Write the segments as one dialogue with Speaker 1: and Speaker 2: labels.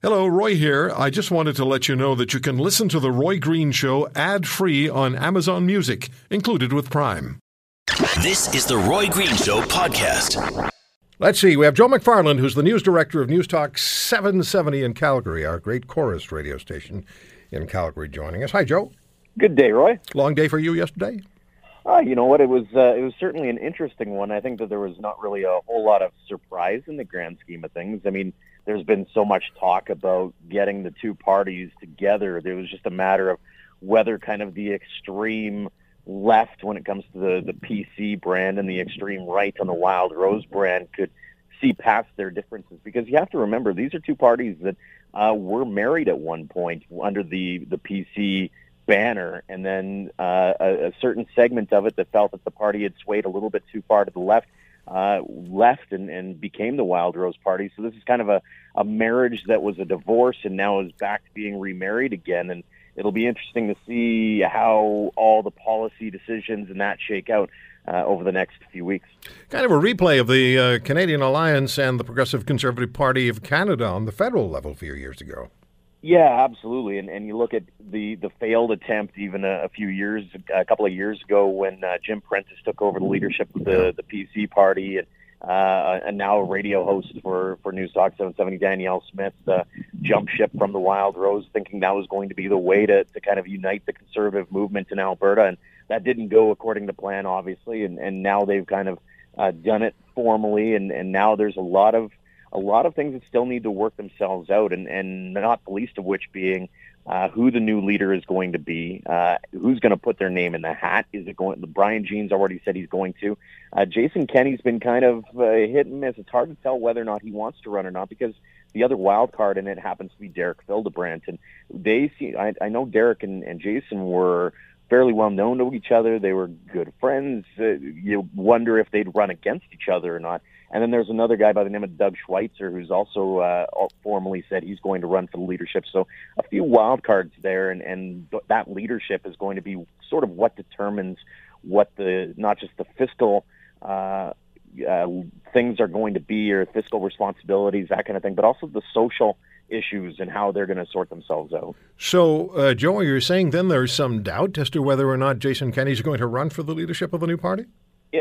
Speaker 1: Hello, Roy here. I just wanted to let you know that you can listen to The Roy Green Show ad free on Amazon Music, included with Prime.
Speaker 2: This is the Roy Green Show podcast.
Speaker 1: Let's see. We have Joe McFarland, who's the news director of News Talk 770 in Calgary, our great Corus radio station in Calgary, joining us. Hi, Joe.
Speaker 3: Good day, Roy.
Speaker 1: Long day for you yesterday?
Speaker 3: Uh, you know what? It was uh, it was certainly an interesting one. I think that there was not really a whole lot of surprise in the grand scheme of things. I mean, there's been so much talk about getting the two parties together. There was just a matter of whether kind of the extreme left when it comes to the, the PC brand and the extreme right on the Wild Rose brand could see past their differences. Because you have to remember, these are two parties that uh, were married at one point under the, the PC banner, and then uh, a, a certain segment of it that felt that the party had swayed a little bit too far to the left uh, left and, and became the Wild Rose Party. So this is kind of a, a marriage that was a divorce and now is back to being remarried again. And it'll be interesting to see how all the policy decisions and that shake out. Uh, over the next few weeks.
Speaker 1: Kind of a replay of the uh, Canadian Alliance and the Progressive Conservative Party of Canada on the federal level a few years ago.
Speaker 3: Yeah, absolutely. And and you look at the the failed attempt even a, a few years, a couple of years ago when uh, Jim Prentice took over the leadership of the the PC party and. Uh, and now a radio host for, for News Talk 770, Danielle Smith, uh, jump ship from the Wild Rose, thinking that was going to be the way to, to kind of unite the conservative movement in Alberta. And that didn't go according to plan, obviously. And, and now they've kind of uh, done it formally. And, and now there's a lot of a lot of things that still need to work themselves out, and, and not the least of which being uh, who the new leader is going to be, uh, who's going to put their name in the hat. Is it going? Brian Jean's already said he's going to. Uh, Jason Kenney's been kind of uh, hit and miss. It's hard to tell whether or not he wants to run or not because the other wild card in it happens to be Derek Fildebrandt, and they see. I, I know Derek and, and Jason were fairly well known to each other. They were good friends. Uh, you wonder if they'd run against each other or not. And then there's another guy by the name of Doug Schweitzer who's also uh, formally said he's going to run for the leadership. So a few wild cards there, and, and that leadership is going to be sort of what determines what the not just the fiscal uh, uh, things are going to be or fiscal responsibilities, that kind of thing, but also the social issues and how they're going to sort themselves out.
Speaker 1: So, uh, Joe, you're saying then there's some doubt as to whether or not Jason Kenney's going to run for the leadership of the new party?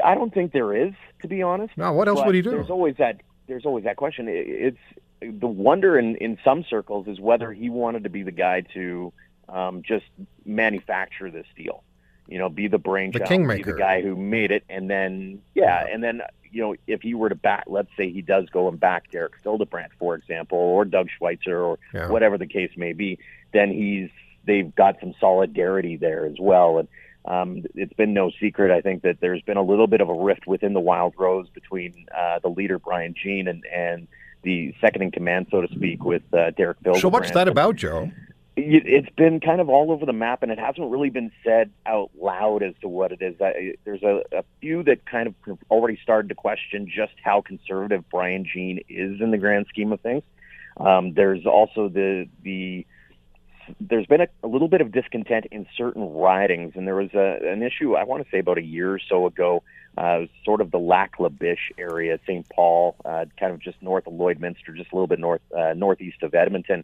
Speaker 3: I don't think there is, to be honest.
Speaker 1: No, what else would he do?
Speaker 3: There's always that. There's always that question. It's the wonder in in some circles is whether he wanted to be the guy to um, just manufacture this deal. You know, be the brainchild,
Speaker 1: the kingmaker,
Speaker 3: be the guy who made it, and then yeah, and then you know, if he were to back, let's say he does go and back Derek Fildebrandt, for example, or Doug Schweitzer, or yeah. whatever the case may be, then he's they've got some solidarity there as well, and um, it's been no secret, I think, that there's been a little bit of a rift within the Wild Rose between uh, the leader Brian Jean and and the second in command, so to speak, with uh, Derek Bill.
Speaker 1: So what's that about, Joe?
Speaker 3: It's been kind of all over the map, and it hasn't really been said out loud as to what it is. There's a, a few that kind of have already started to question just how conservative Brian Jean is in the grand scheme of things. Um, there's also the the there's been a, a, little bit of discontent in certain ridings, and there was a, an issue I want to say about a year or so ago, uh, sort of the Lac La Biche area, St. Paul, uh, kind of just north of Lloydminster, just a little bit north uh, northeast of Edmonton.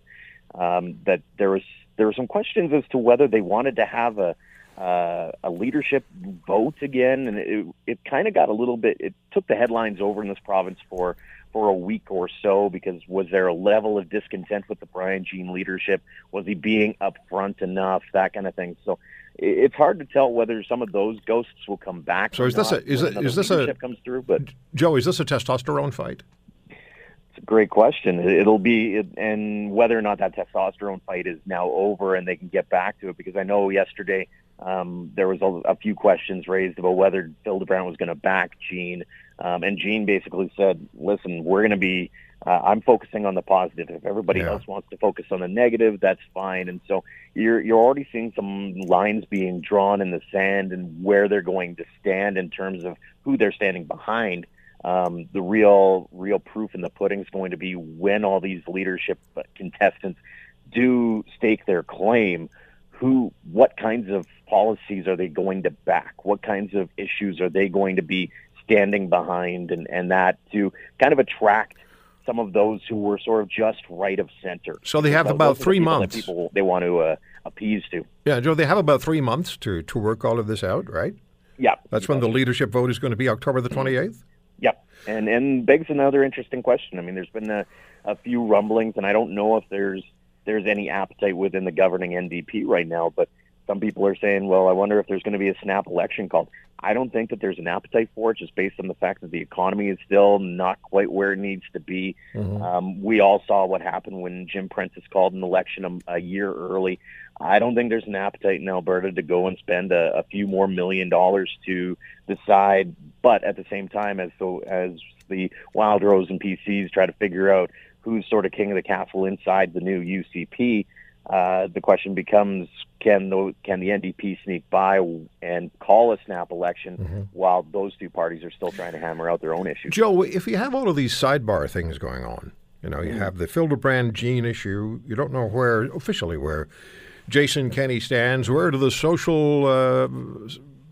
Speaker 3: Um, that there was there were some questions as to whether they wanted to have a uh, a leadership vote again, and it, it kind of got a little bit. It took the headlines over in this province for for a week or so because was there a level of discontent with the Brian Jean leadership? Was he being upfront enough? That kind of thing. So it's hard to tell whether some of those ghosts will come back.
Speaker 1: So is this a is, it, is this a
Speaker 3: comes through? But
Speaker 1: Joe, is this a testosterone fight?
Speaker 3: It's a great question. It'll be, and whether or not that testosterone fight is now over and they can get back to it, because I know yesterday um, there was a, a, few questions raised about whether Fildebrandt was going to back Jean, um, and Jean basically said, "Listen, we're going to be. Uh, I'm focusing on the positive. If everybody yeah. else wants to focus on the negative, that's fine." And so you're you're already seeing some lines being drawn in the sand and where they're going to stand in terms of who they're standing behind. Um, the real real proof in the pudding is going to be when all these leadership contestants do stake their claim who what kinds of policies are they going to back what kinds of issues are they going to be standing behind and and that to kind of attract some of those who were sort of just right of center.
Speaker 1: So they have
Speaker 3: Those
Speaker 1: about
Speaker 3: are the
Speaker 1: three
Speaker 3: people
Speaker 1: months.
Speaker 3: People they want to uh, appease to.
Speaker 1: Yeah, Joe, they have about three months to, to work all of this out, right?
Speaker 3: Yeah,
Speaker 1: That's when the leadership vote is going to be October the 28th?
Speaker 3: Yep, and and begs another interesting question. I mean, there's been a, a few rumblings, and I don't know if there's there's any appetite within the governing NDP right now. But some people are saying, well, I wonder if there's going to be a snap election called. I don't think that there's an appetite for it, just based on the fact that the economy is still not quite where it needs to be. Um, we all saw what happened when Jim Prentice called an election a, a year early. I don't think there's an appetite in Alberta to go and spend a, a few more million dollars to decide. But at the same time, as so as the Wild Rose and PCs try to figure out who's sort of king of the castle inside the new UCP, uh, the question becomes: Can the can the NDP sneak by and call a snap election while those two parties are still trying to hammer out their own issues?
Speaker 1: Joe, if you have all of these sidebar things going on, you know, you have the Fildebrandt Jean issue, you don't know where, officially, where Jason Kenney stands, where do the social uh,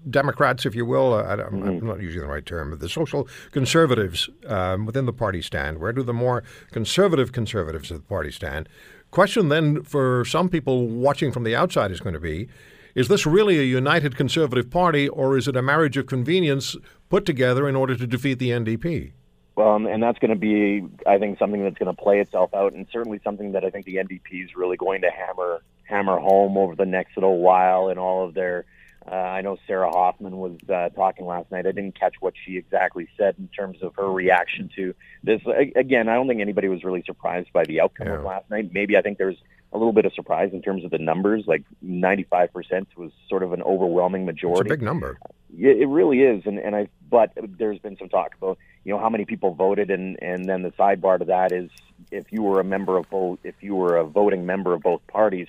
Speaker 1: Democrats, if you will, uh, I, don't- I'm not using the right term, but the social conservatives um, within the party stand, where do the more conservative conservatives of the party stand? Question then for some people watching from the outside is going to be, is this really a united conservative party, or is it a marriage of convenience put together in order to defeat the NDP?
Speaker 3: Um, and that's going to be, I think, something that's going to play itself out, and certainly something that I think the NDP is really going to hammer hammer home over the next little while in all of their. Uh, I know Sarah Hoffman was uh, talking last night. I didn't catch what she exactly said in terms of her reaction to this. Again, I don't think anybody was really surprised by the outcome of last night. Maybe I think there's a little bit of surprise in terms of the numbers. Like 95% was sort of an overwhelming
Speaker 1: It's
Speaker 3: majority.
Speaker 1: a big number.
Speaker 3: Yeah, it really is, and and I. But there's been some talk about you know how many people voted, and and then the sidebar to that is if you were a member of both, if you were a voting member of both parties,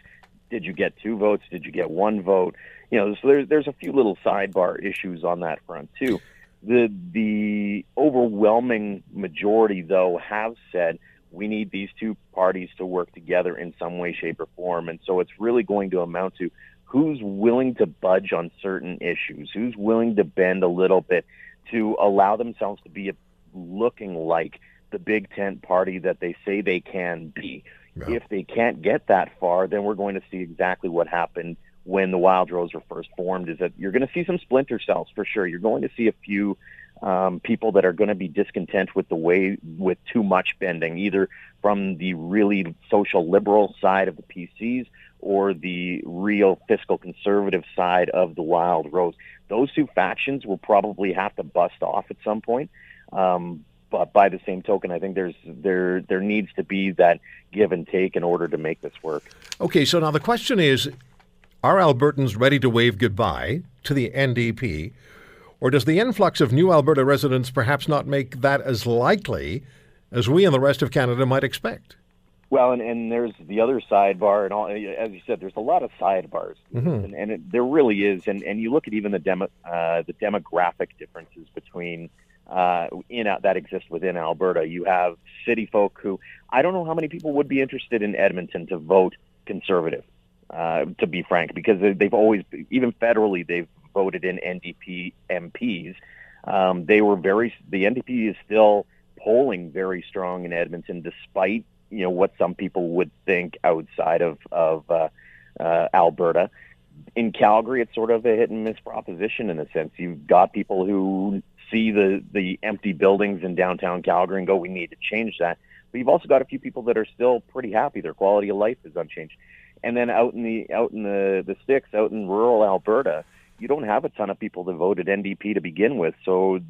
Speaker 3: did you get two votes? Did you get one vote? You know, so there's there's a few little sidebar issues on that front too. The the overwhelming majority though have said we need these two parties to work together in some way, shape, or form, and so it's really going to amount to who's willing to budge on certain issues, who's willing to bend a little bit to allow themselves to be looking like the big tent party that they say they can be.
Speaker 1: Yeah.
Speaker 3: If they can't get that far, then we're going to see exactly what happened when the Wild Rose were first formed. Is that you're going to see some splinter cells for sure. You're going to see a few um, people that are going to be discontent with the way with too much bending, either from the really social liberal side of the PCs or the real fiscal conservative side of the Wild Rose. Those two factions will probably have to bust off at some point. Um, but by the same token, I think there's there there needs to be that give and take in order to make this work.
Speaker 1: Okay, so now the question is are Albertans ready to wave goodbye to the NDP, or does the influx of new Alberta residents perhaps not make that as likely as we and the rest of Canada might expect?
Speaker 3: Well, and, and there's the other sidebar, and all, as you said, there's a lot of sidebars, and, and it, there really is. And, and you look at even the demo, uh, the demographic differences between uh, in that exist within Alberta. You have city folk who I don't know how many people would be interested in Edmonton to vote conservative. Uh, to be frank, because they- they've always, even federally, they've voted in NDP MPs. Um, they were very. The NDP is still polling very strong in Edmonton, despite you know what some people would think outside of of uh, uh, Alberta. In Calgary, it's sort of a hit and miss proposition in a sense. You've got people who see the the empty buildings in downtown Calgary and go, "We need to change that." But you've also got a few people that are still pretty happy; their quality of life is unchanged. And then out in the out in the the sticks, out in rural Alberta, you don't have a ton of people that voted NDP to begin with. So,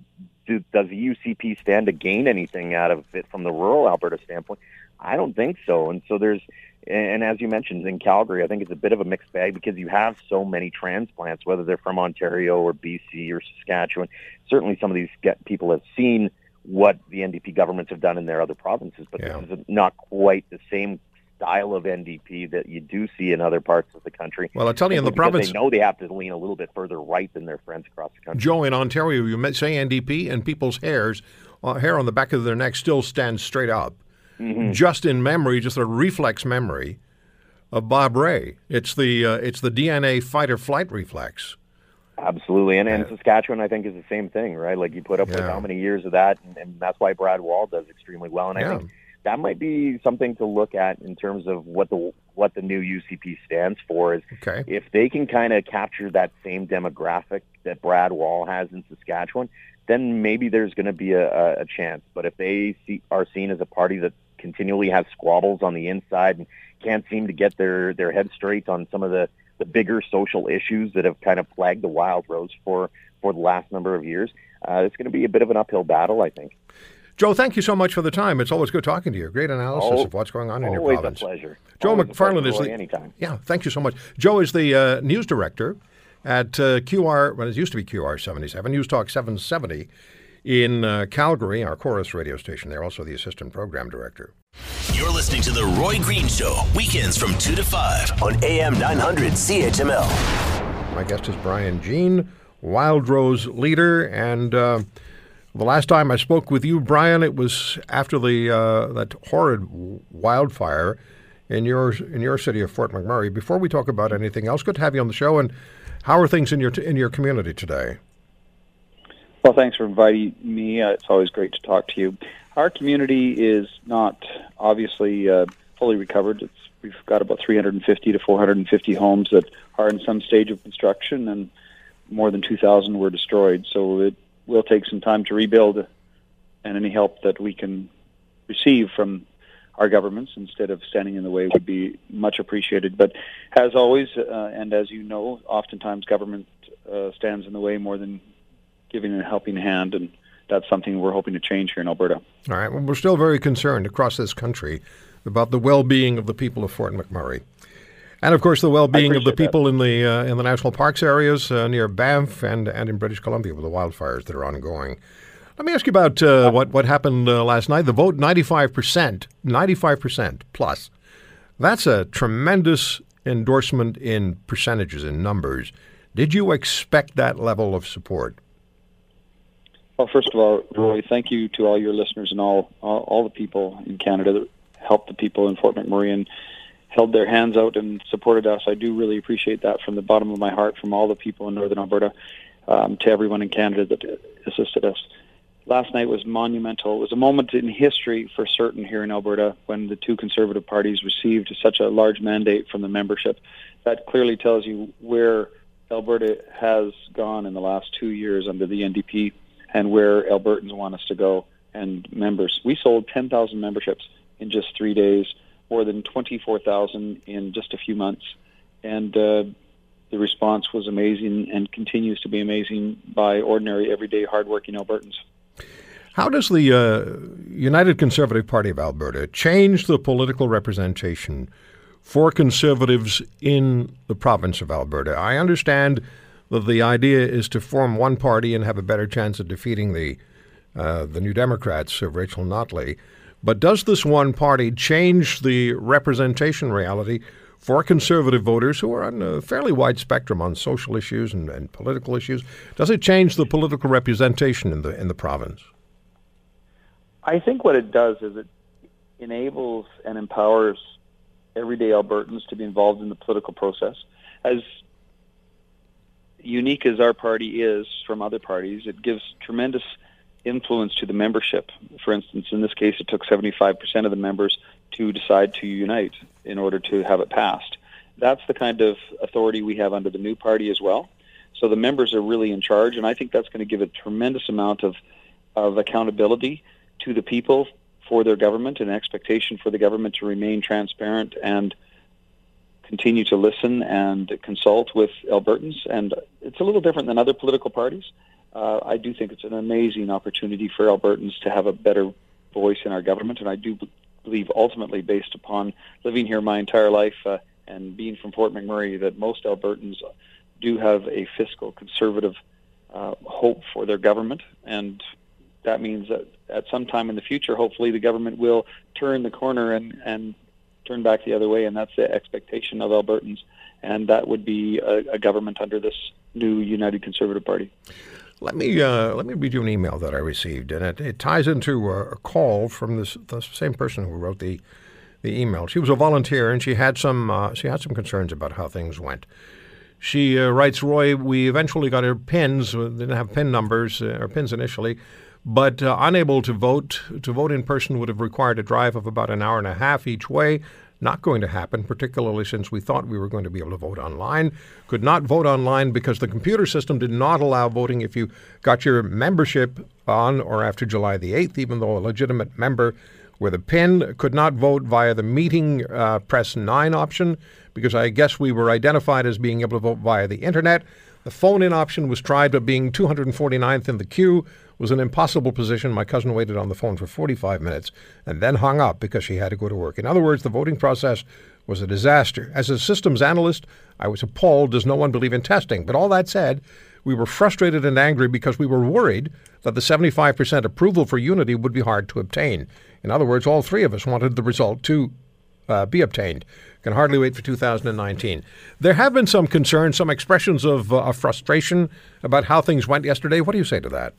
Speaker 3: do, does the UCP stand to gain anything out of it from the rural Alberta standpoint? I don't think so. And so there's, and as you mentioned in Calgary, I think it's a bit of a mixed bag because you have so many transplants, whether they're from Ontario or BC or Saskatchewan. Certainly, some of these get, people have seen what the NDP governments have done in their other provinces, but
Speaker 1: Yeah.
Speaker 3: this is not quite the same style of NDP that you do see in other parts of the country.
Speaker 1: Well, I tell you, in the province,
Speaker 3: they know they have to lean a little bit further right than their friends across the country.
Speaker 1: Joe, in Ontario, you say NDP, and people's hairs, uh, hair on the back of their neck still stands straight up, just in memory, just a reflex memory of Bob Rae. It's the uh, it's the DNA fight or flight reflex.
Speaker 3: Absolutely, and, and Saskatchewan, I think, is the same thing, right? Like you put up with how many years of that, and, and that's why Brad Wall does extremely well. And I
Speaker 1: Yeah.
Speaker 3: think that might be something to look at in terms of what the what the new UCP stands for. Is
Speaker 1: Okay.
Speaker 3: if they can kind of capture that same demographic that Brad Wall has in Saskatchewan, then maybe there's going to be a, a, chance. But if they see, are seen as a party that continually has squabbles on the inside and can't seem to get their their head straight on some of the the bigger social issues that have kind of plagued the Wild Rose for for the last number of years, uh, it's going to be a bit of an uphill battle, I think.
Speaker 1: Joe, thank you so much for the time. It's always good talking to you. Great analysis
Speaker 3: Oh,
Speaker 1: of what's going on in your province.
Speaker 3: Always a
Speaker 1: province.
Speaker 3: pleasure.
Speaker 1: Joe
Speaker 3: Always a
Speaker 1: McFarland
Speaker 3: pleasure,
Speaker 1: is the
Speaker 3: anytime.
Speaker 1: Yeah, thank you so much. Joe is the uh, news director at uh, QR. Well, it used to be QR seventy seven, News Talk seven seventy in uh, Calgary, our Corus radio station. They're also the assistant program director.
Speaker 2: You're listening to The Roy Green Show, weekends from 2 to 5 on AM 900 CHML.
Speaker 1: My guest is Brian Jean, Wild Rose leader, and uh, the last time I spoke with you, Brian, it was after the uh, that horrid wildfire in your in your city of Fort McMurray. Before we talk about anything else, good to have you on the show. And how are things in your in your community today?
Speaker 4: Well, thanks for inviting me. Uh, it's always great to talk to you. Our community is not obviously uh, fully recovered. It's, we've got about 350 to 450 homes that are in some stage of construction, and more than 2,000 were destroyed. So it will take some time to rebuild, and any help that we can receive from our governments instead of standing in the way would be much appreciated. But as always, uh, and as you know, oftentimes government uh, stands in the way more than giving a helping hand, and that's something we're hoping to change here in Alberta.
Speaker 1: All right. Well, we're still very concerned across this country about the well-being of the people of Fort McMurray, and of course the well-being of the
Speaker 4: appreciate that.
Speaker 1: people in the uh, in the national parks areas uh, near Banff and and in British Columbia with the wildfires that are ongoing. Let me ask you about uh, what what happened uh, last night. The vote, ninety-five percent, ninety-five percent plus. That's a tremendous endorsement in percentages in numbers. Did you expect that level of support?
Speaker 4: Well, first of all, Roy, thank you to all your listeners and all all, all the people in Canada that helped the people in Fort McMurray and held their hands out and supported us. I do really appreciate that from the bottom of my heart, from all the people in Northern Alberta um, to everyone in Canada that assisted us. Last night was monumental. It was a moment in history for certain here in Alberta when the two Conservative parties received such a large mandate from the membership. That clearly tells you where Alberta has gone in the last two years under the NDP and where Albertans want us to go and members. We sold 10,000 memberships in just three days, more than 24,000 in just a few months. And uh, the response was amazing and continues to be amazing by ordinary, everyday, hardworking Albertans.
Speaker 1: How does the uh, United Conservative Party of Alberta change the political representation for conservatives in the province of Alberta? I understand that the idea is to form one party and have a better chance of defeating the uh, the New Democrats of Rachel Notley. But does this one party change the representation reality for conservative voters who are on a fairly wide spectrum on social issues and, and political issues? Does it change the political representation in the in the province?
Speaker 4: I think what it does is it enables and empowers everyday Albertans to be involved in the political process. As unique as our party is from other parties, it gives tremendous influence to the membership. For instance, in this case, it took 75% of the members to decide to unite in order to have it passed. That's the kind of authority we have under the new party as well. So the members are really in charge, and I think that's going to give a tremendous amount of, of accountability to the people for their government and expectation for the government to remain transparent and continue to listen and consult with Albertans. And it's a little different than other political parties. Uh, I do think it's an amazing opportunity for Albertans to have a better voice in our government, and I do believe ultimately, based upon living here my entire life uh, and being from Fort McMurray, that most Albertans do have a fiscal conservative uh, hope for their government, and that means that at some time in the future, hopefully, the government will turn the corner and, and turn back the other way, and that's the expectation of Albertans, and that would be a, a government under this new United Conservative Party.
Speaker 1: Let me uh, let me read you an email that I received, and it, it ties into a, a call from this the same person who wrote the the email. She was a volunteer, and she had some uh, she had some concerns about how things went. She uh, writes, Roy, we eventually got our pins. We didn't have pin numbers uh, or pins initially, but uh, unable to vote. To vote in person would have required a drive of about an hour and a half each way. Not going to happen, particularly since we thought we were going to be able to vote online. Could not vote online because the computer system did not allow voting if you got your membership on or after July the 8th, even though a legitimate member with a PIN could not vote via the meeting uh, press 9 option because I guess we were identified as being able to vote via the internet. The phone in option was tried, but being 249th in the queue was an impossible position. My cousin waited on the phone for 45 minutes and then hung up because she had to go to work. In other words, the voting process was a disaster. As a systems analyst, I was appalled. Does no one believe in testing? But all that said, we were frustrated and angry because we were worried that the 75% approval for unity would be hard to obtain. In other words, all three of us wanted the result to uh, be obtained. Can hardly wait for 2019. There have been some concerns, some expressions of, uh, of frustration about how things went yesterday. What do you say to that?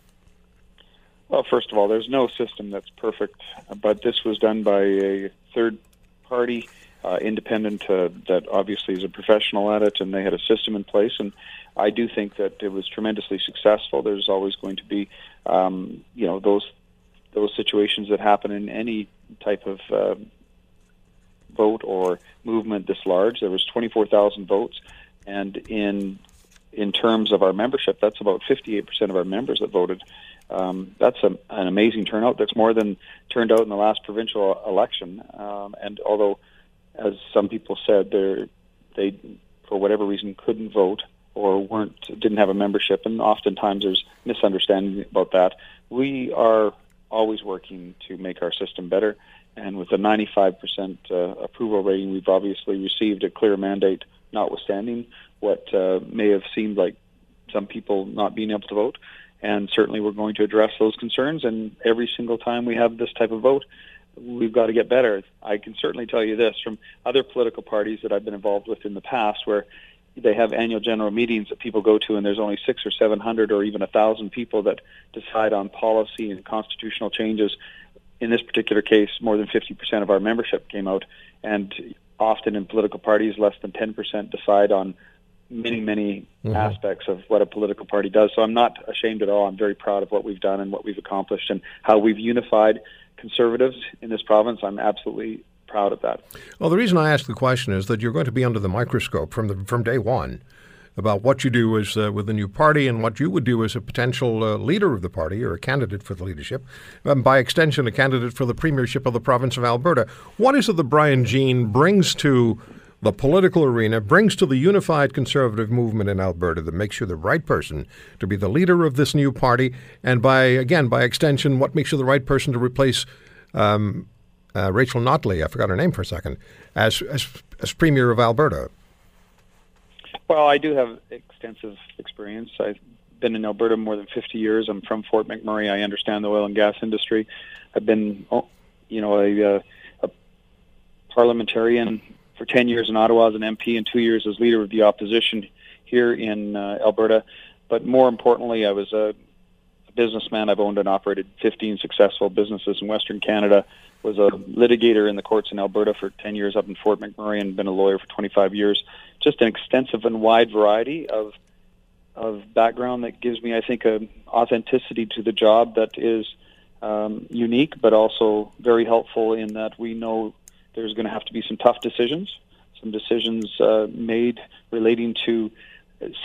Speaker 4: Well, first of all, there's no system that's perfect, but this was done by a third party, uh, independent, uh, that obviously is a professional at it, and they had a system in place. And I do think that it was tremendously successful. There's always going to be, um, you know, those those situations that happen in any type of uh, vote or movement this large. There was 24,000 votes, and in in terms of our membership, that's about 58% of our members that voted. Um, that's a, an amazing turnout. That's more than turned out in the last provincial election. Um, and although, as some people said, they for whatever reason couldn't vote or weren't didn't have a membership, and oftentimes there's misunderstanding about that. We are always working to make our system better. And with a 95% uh, approval rating, we've obviously received a clear mandate, notwithstanding what uh, may have seemed like some people not being able to vote. And certainly we're going to address those concerns. And every single time we have this type of vote, we've got to get better. I can certainly tell you this from other political parties that I've been involved with in the past where they have annual general meetings that people go to, and there's only six or seven hundred or even a thousand people that decide on policy and constitutional changes in this particular case, more than 50% of our membership came out, and often in political parties, less than 10% decide on many, many mm-hmm. aspects of what a political party does. So I'm not ashamed at all. I'm very proud of what we've done and what we've accomplished and how we've unified conservatives in this province. I'm absolutely proud of that.
Speaker 1: Well, the reason I ask the question is that you're going to be under the microscope from the from day one about what you do as uh, with the new party and what you would do as a potential uh, leader of the party or a candidate for the leadership, and by extension, a candidate for the premiership of the province of Alberta. What is it that Brian Jean brings to the political arena, brings to the unified conservative movement in Alberta that makes you the right person to be the leader of this new party, and by again, by extension, what makes you the right person to replace um, uh, Rachel Notley, I forgot her name for a second, as, as, as Premier of Alberta?
Speaker 4: Well, I do have extensive experience. I've been in Alberta more than 50 years. I'm from Fort McMurray. I understand the oil and gas industry. I've been, oh, you know, a, uh, a parliamentarian for 10 years in Ottawa as an MP and two years as leader of the opposition here in uh, Alberta. But more importantly, I was a, businessman. I've owned and operated 15 successful businesses in Western Canada was a litigator in the courts in Alberta for 10 years up in Fort McMurray and been a lawyer for 25 years. Just an extensive and wide variety of of background that gives me, I think, a authenticity to the job that is um, unique, but also very helpful in that we know there's going to have to be some tough decisions, some decisions uh, made relating to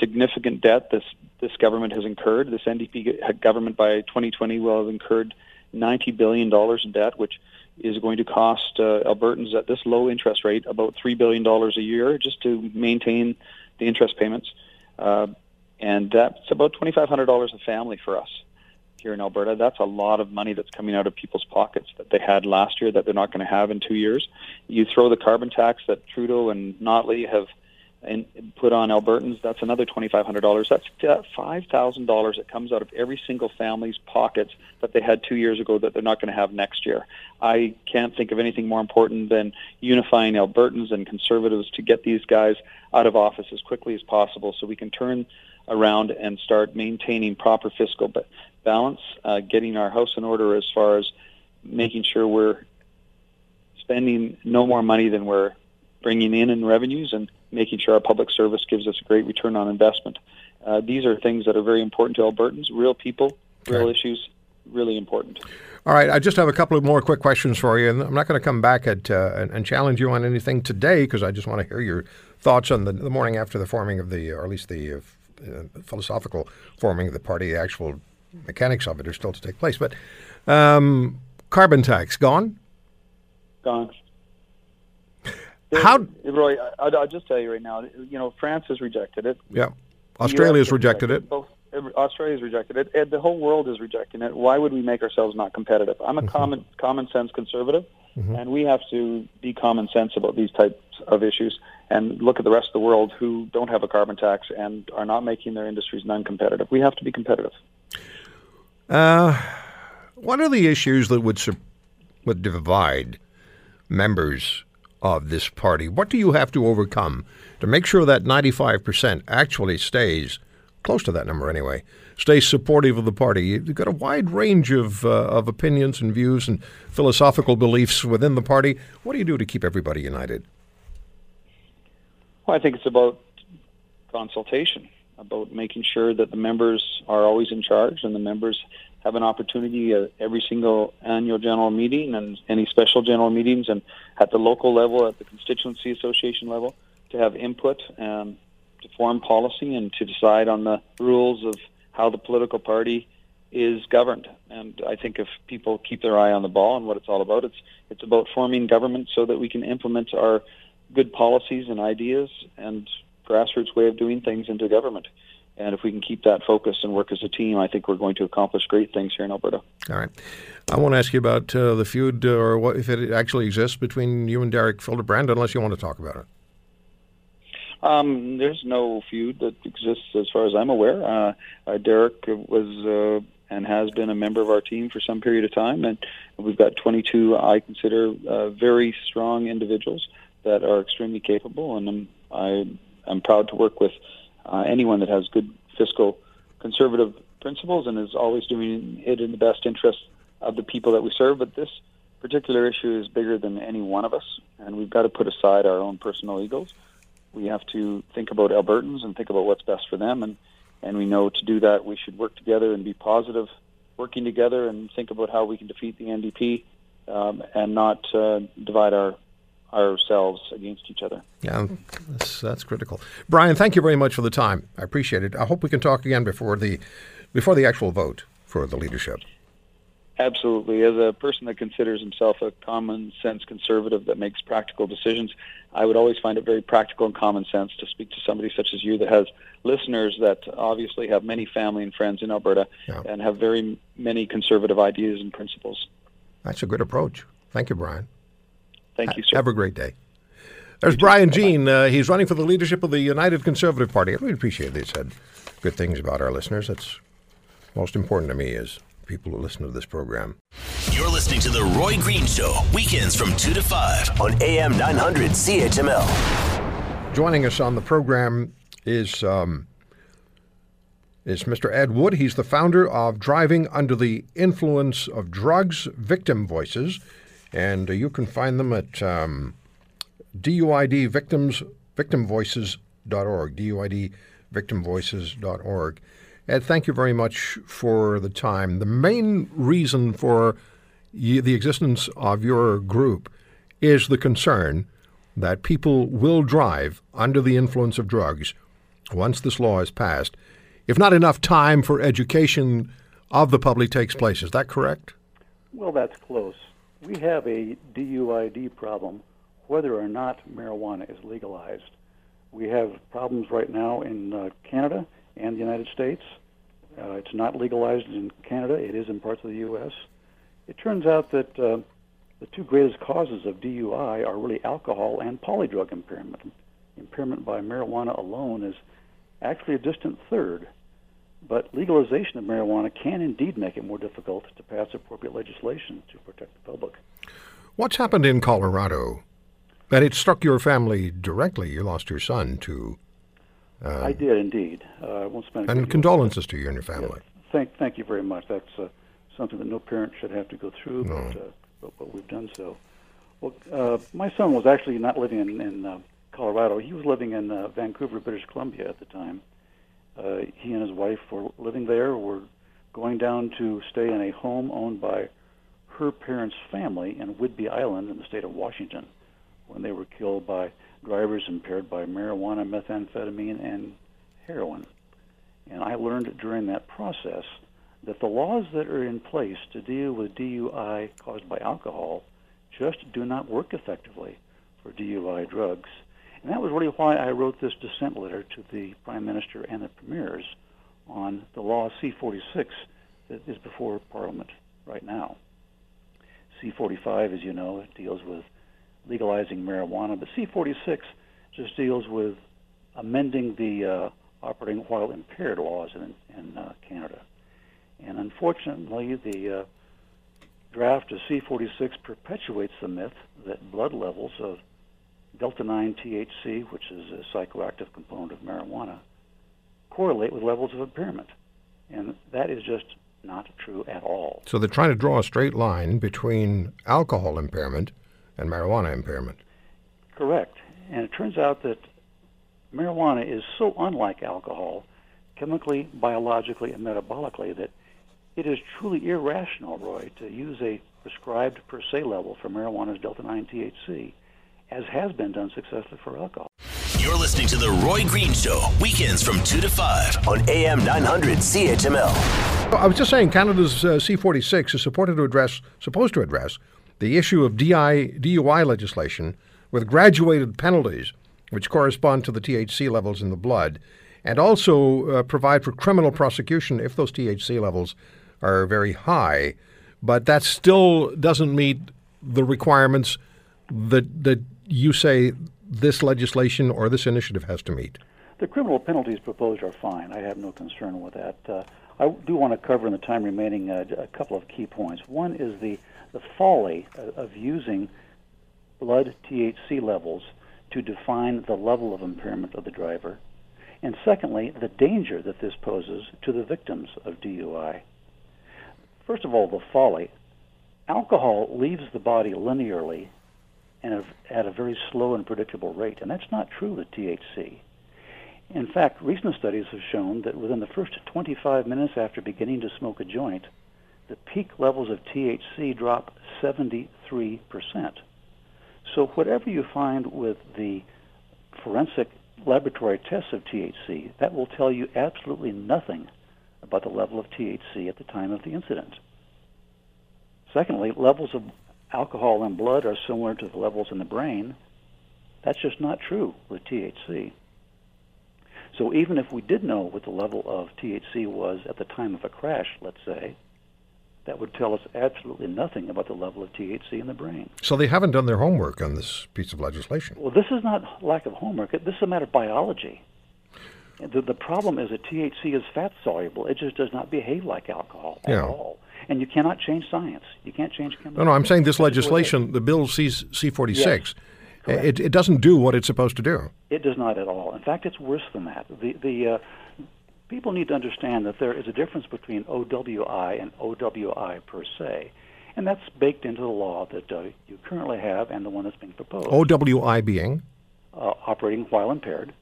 Speaker 4: significant debt this this government has incurred. This NDP government by 2020 will have incurred 90 billion dollars in debt, which is going to cost uh, Albertans at this low interest rate about $3 billion a year just to maintain the interest payments. Uh, and that's about $2,500 a family for us here in Alberta. That's a lot of money that's coming out of people's pockets that they had last year that they're not going to have in two years. You throw the carbon tax that Trudeau and Notley have and put on Albertans, that's another $2,500. That's $5,000 that comes out of every single family's pockets that they had two years ago that they're not going to have next year. I can't think of anything more important than unifying Albertans and conservatives to get these guys out of office as quickly as possible so we can turn around and start maintaining proper fiscal balance, uh, getting our house in order as far as making sure we're spending no more money than we're bringing in in revenues and making sure our public service gives us a great return on investment. Uh, these are things that are very important to Albertans, real people, real okay. issues, really important.
Speaker 1: All right, I just have a couple of more quick questions for you, and I'm not going to come back at uh, and, and, challenge you on anything today because I just want to hear your thoughts on the, the, morning after the forming of the, or at least the uh, uh, philosophical forming of the party. The actual mechanics of it are still to take place. But um, carbon tax gone?
Speaker 4: Gone.
Speaker 1: How,
Speaker 4: Roy? I, will just tell you right now. You know, France has rejected it.
Speaker 1: Yeah, Australia has rejected it.
Speaker 4: Both Australia has rejected it, and the whole world is rejecting it. Why would we make ourselves not competitive? I'm a mm-hmm. common common sense conservative, mm-hmm. and we have to be common sense about these types of issues and look at the rest of the world who don't have a carbon tax and are not making their industries non-competitive. We have to be competitive.
Speaker 1: Uh, what are the issues that would would divide members of this party? What do you have to overcome to make sure that 95% actually stays close to that number anyway, stay supportive of the party. You've got a wide range of, uh, of opinions and views and philosophical beliefs within the party. What do you do to keep everybody united?
Speaker 4: Well, I think it's about consultation, about making sure that the members are always in charge and the members have an opportunity at every single annual general meeting and any special general meetings and at the local level, at the constituency association level, to have input and to form policy and to decide on the rules of how the political party is governed. And I think if people keep their eye on the ball and what it's all about, it's it's about forming government so that we can implement our good policies and ideas and grassroots way of doing things into government. And if we can keep that focused and work as a team, I think we're going to accomplish great things here in Alberta.
Speaker 1: All right. I want to ask you about uh, the feud, uh, or what, if it actually exists between you and Derek Fildebrandt, unless you want to talk about it.
Speaker 4: Um, there's no feud that exists as far as I'm aware. Uh, uh, Derek was uh, and has been a member of our team for some period of time, and we've got 22 I consider uh, very strong individuals that are extremely capable, and I'm, I, am proud to work with uh, anyone that has good fiscal conservative principles and is always doing it in the best interest of the people that we serve. But this particular issue is bigger than any one of us, and we've got to put aside our own personal egos we have to think about Albertans and think about what's best for them. And, and we know to do that, we should work together and be positive, working together and think about how we can defeat the NDP um, and not uh, divide our ourselves against each other.
Speaker 1: Yeah, that's, that's critical. Brian, thank you very much for the time. I appreciate it. I hope we can talk again before the before the actual vote for the leadership.
Speaker 4: Absolutely. As a person that considers himself a common sense conservative that makes practical decisions, I would always find it very practical and common sense to speak to somebody such as you that has listeners that obviously have many family and friends in Alberta yeah. and have very many conservative ideas and principles.
Speaker 1: That's a good approach. Thank you, Brian.
Speaker 4: Thank you, sir.
Speaker 1: Have a great day. There's Brian Jean. Uh, he's running for the leadership of the United Conservative Party. I really appreciate they said good things about our listeners. That's most important to me is people who listen to this program.
Speaker 2: You're listening to The Roy Green Show, weekends from 2 to 5 on AM 900 CHML.
Speaker 1: Joining us on the program is. Um, is Mr. Ed Wood. He's the founder of Driving Under the Influence of Drugs Victim Voices, and you can find them at um, DUID Victims Victimvoices.org. DUID Victimvoices.org. Ed, thank you very much for the time. The main reason for the existence of your group is the concern that people will drive under the influence of drugs once this law is passed, if not enough time for education of the public takes place. Is that correct?
Speaker 5: Well, that's close. We have a DUID problem whether or not marijuana is legalized. We have problems right now in uh, Canada and the United States. Uh, it's not legalized in Canada. It is in parts of the U.S. It turns out that uh, the two greatest causes of DUI are really alcohol and polydrug impairment. Impairment by marijuana alone is actually a distant third. But legalization of marijuana can indeed make it more difficult to pass appropriate legislation to protect the public.
Speaker 1: What's happened in Colorado? That it struck your family directly. You lost your son to
Speaker 5: uh, I did indeed. Uh, I won't spend.
Speaker 1: and condolences to you and your family.
Speaker 5: Yeah, thank, thank you very much. That's uh, something that no parent should have to go through, no. but, uh, but, but we've done so. Well, uh, my son was actually not living in, in uh, Colorado. He was living in Vancouver, British Columbia at the time. Uh, he and his wife were living there. Were going down to stay in a home owned by her parents' family in Whidbey Island in the state of Washington when they were killed by drivers impaired by marijuana, methamphetamine, and heroin. And I learned during that process that the laws that are in place to deal with DUI caused by alcohol just do not work effectively for DUI drugs. And that was really why I wrote this dissent letter to the Prime Minister and the Premiers on the law C46 that is before Parliament right now. C45, as you know, deals with legalizing marijuana, but C46 just deals with amending the uh, operating while impaired laws in, in uh, Canada. And unfortunately, the uh, draft of C46 perpetuates the myth that blood levels of delta 9 THC, which is a psychoactive component of marijuana, correlate with levels of impairment. And that is just not true at all.
Speaker 1: So they're trying to draw a straight line between alcohol impairment and marijuana impairment.
Speaker 5: Correct. And it turns out that marijuana is so unlike alcohol, chemically, biologically, and metabolically, that it is truly irrational, Roy, to use a prescribed per se level for marijuana's delta 9 THC, as has been done successfully for alcohol.
Speaker 2: You're listening to The Roy Green Show, weekends from 2 to 5 on AM 900 CHML.
Speaker 1: I was just saying Canada's uh, C46 is supported to address, supposed to address the issue of DI, DUI legislation with graduated penalties, which correspond to the THC levels in the blood, and also uh, provide for criminal prosecution if those THC levels are very high. But that still doesn't meet the requirements that that you say this legislation or this initiative has to meet.
Speaker 5: The criminal penalties proposed are fine. I have no concern with that. Uh, I do want to cover in the time remaining uh, a couple of key points. One is the the folly of using blood THC levels to define the level of impairment of the driver. And secondly, the danger that this poses to the victims of DUI. First of all, the folly. Alcohol leaves the body linearly and at a very slow and predictable rate, and that's not true with THC. In fact, recent studies have shown that within the first 25 minutes after beginning to smoke a joint, the peak levels of THC drop 73%. So, whatever you find with the forensic laboratory tests of THC, that will tell you absolutely nothing about the level of THC at the time of the incident. Secondly, levels of alcohol in blood are similar to the levels in the brain. That's just not true with THC. So even if we did know what the level of THC was at the time of a crash, let's say, that would tell us absolutely nothing about the level of THC in the brain.
Speaker 1: So they haven't done their homework on this piece of legislation.
Speaker 5: Well, this is not lack of homework. This is a matter of biology. The, the problem is that THC is fat soluble. It just does not behave like alcohol at
Speaker 1: Yeah.
Speaker 5: all. And you cannot change science. You can't change chemistry.
Speaker 1: No, no, I'm saying this
Speaker 5: That's the way it is.
Speaker 1: legislation, the bill C, C46,
Speaker 5: Yes,
Speaker 1: it, it doesn't do what it's supposed to do.
Speaker 5: It does not at all. In fact, it's worse than that. The the uh, people need to understand that there is a difference between OWI and OWI per se, and that's baked into the law that uh, you currently have and the one that's being proposed.
Speaker 1: OWI being,
Speaker 5: uh, operating while impaired.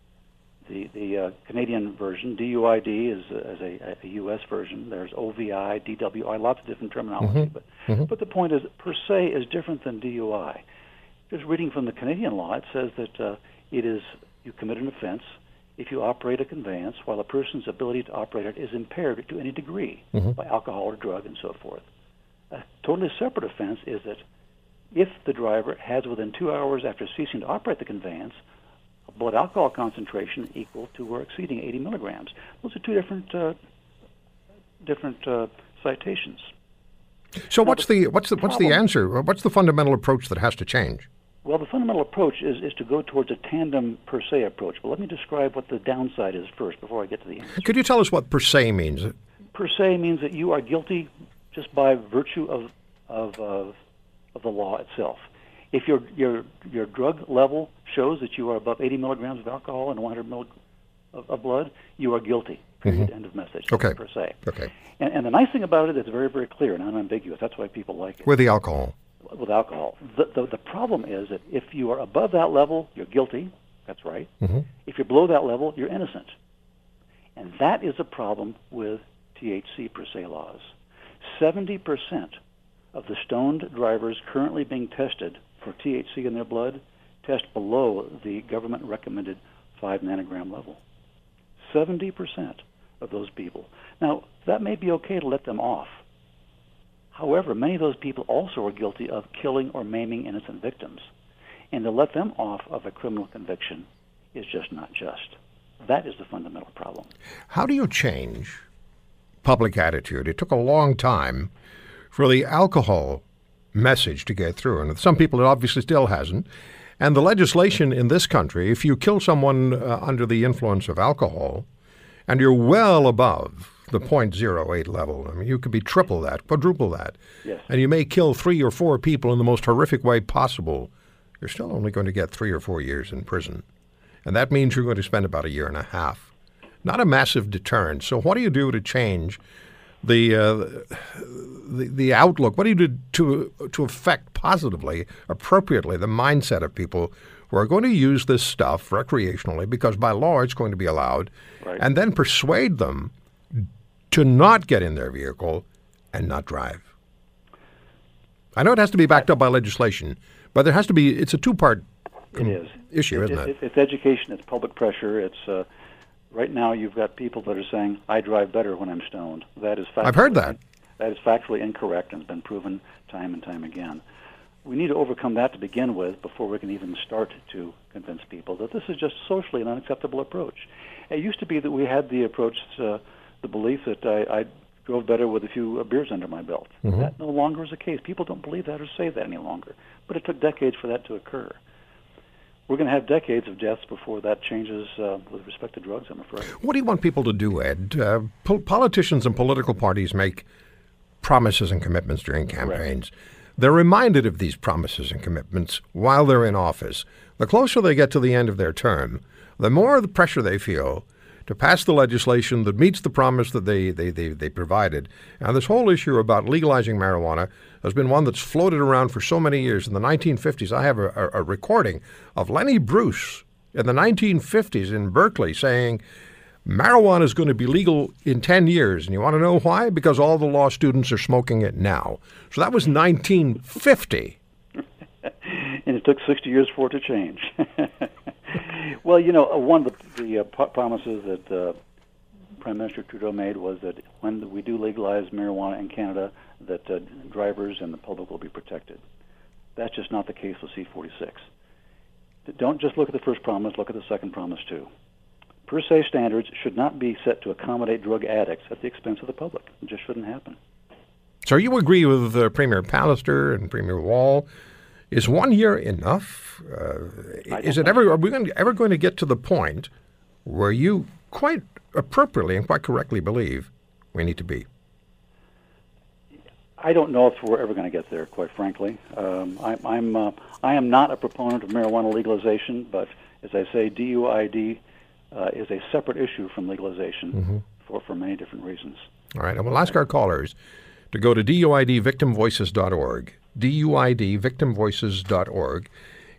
Speaker 5: The the uh, Canadian version, DUID, is, uh, is a, a U.S. version. There's OVI, DWI, lots of different terminology. But but the point is, per se, is different than DUI. Just reading from the Canadian law, it says that uh, it is you commit an offense if you operate a conveyance while a person's ability to operate it is impaired to any degree by alcohol or drug and so forth. A totally separate offense is that if the driver has within two hours after ceasing to operate the conveyance blood alcohol concentration equal to or exceeding 80 milligrams. Those are two different uh, different uh, citations.
Speaker 1: so
Speaker 5: Now,
Speaker 1: what's
Speaker 5: the
Speaker 1: the what's the what's the answer? What's the fundamental approach that has to change?
Speaker 5: Well, the fundamental approach is, is to go towards a tandem per se approach. But let me describe what the downside is first before I get to the answer.
Speaker 1: Could you tell us what per se means?
Speaker 5: Per se means that you are guilty just by virtue of of, of, of the law itself. If your your your drug level shows that you are above 80 milligrams of alcohol and 100 mil of, of blood, you are guilty. Mm-hmm. Period. End of message.
Speaker 1: Okay.
Speaker 5: Per se.
Speaker 1: Okay,
Speaker 5: And, and the nice thing about it is very, very clear and unambiguous. That's why people like it
Speaker 1: with the alcohol.
Speaker 5: with alcohol. The, the, the problem is that if you are above that level, you're guilty. That's right. Mm-hmm. If you're below that level, you're innocent. And that is a problem with THC per se laws. 70% of the stoned drivers currently being tested for THC in their blood test below the government recommended 5 nanogram level. 70% of those people. Now, that may be okay to let them off. However, many of those people also are guilty of killing or maiming innocent victims. And to let them off of a criminal conviction is just not just. That is the fundamental problem.
Speaker 1: How do you change public attitude? It took a long time for the alcohol message to get through, and some people it obviously still hasn't. And the legislation in this country, if you kill someone uh, under the influence of alcohol, and you're well above the 0.08 level, I mean, you could be triple that, quadruple that,
Speaker 5: Yes.
Speaker 1: and you may kill three or four people in the most horrific way possible, you're still only going to get three or four years in prison. And that means you're going to spend about a year and a half. Not a massive deterrent. So, what do you do to change the uh, the, the outlook? What do you do to to affect positively, appropriately, the mindset of people who are going to use this stuff recreationally because by law it's going to be allowed,
Speaker 5: Right.
Speaker 1: and then persuade them to not get in their vehicle and not drive? I know it has to be backed up by legislation, but there has to be. It's a two part
Speaker 5: It is
Speaker 1: issue, isn't it?
Speaker 5: it? It's education. It's public pressure. It's uh, right now you've got people that are saying I drive better when I'm stoned. That is
Speaker 1: I've heard that.
Speaker 5: That is factually incorrect and has been proven time and time again. We need to overcome that to begin with before we can even start to convince people that this is just socially an unacceptable approach. It used to be that we had the approach, uh, the belief that I, I drove better with a few uh, beers under my belt.
Speaker 1: Mm-hmm.
Speaker 5: That no longer is the case. People don't believe that or say that any longer. But it took decades for that to occur we're going to have decades of deaths before that changes uh, with respect to drugs, I'm afraid.
Speaker 1: What do you want people to do, Ed? Uh, po- politicians and political parties make promises and commitments during campaigns. They're reminded of these promises and commitments while they're in office. The closer they get to the end of their term, the more the pressure they feel to pass the legislation that meets the promise that they, they, they, they provided. Now, this whole issue about legalizing marijuana has been one that's floated around for so many years. In the 1950s, I have a, a, a recording of Lenny Bruce in the 1950s in Berkeley saying, marijuana is going to be legal in 10 years. And you want to know why? Because all the law students are smoking it now. So that was 1950.
Speaker 5: and it took 60 years for it to change. well, you know, uh, one of the, the uh, promises that uh, Prime Minister Trudeau made was that when we do legalize marijuana in Canada, that uh, drivers and the public will be protected. That's just not the case with C46. Don't just look at the first promise, look at the second promise too. Per se standards should not be set to accommodate drug addicts at the expense of the public. It just shouldn't happen.
Speaker 1: So you agree with uh, Premier Pallister and Premier Wall? Is one year enough? Uh, is it ever? Are we going to, ever going to get to the point where you quite appropriately and quite correctly believe we need to be?
Speaker 5: I don't know if we're ever going to get there, quite frankly. Um, I, I'm uh, I am not a proponent of marijuana legalization, but as I say, DUID uh, is a separate issue from legalization for, for many different reasons.
Speaker 1: All right, and we'll ask our callers to go to duidvictimvoices.org, duidvictimvoices.org,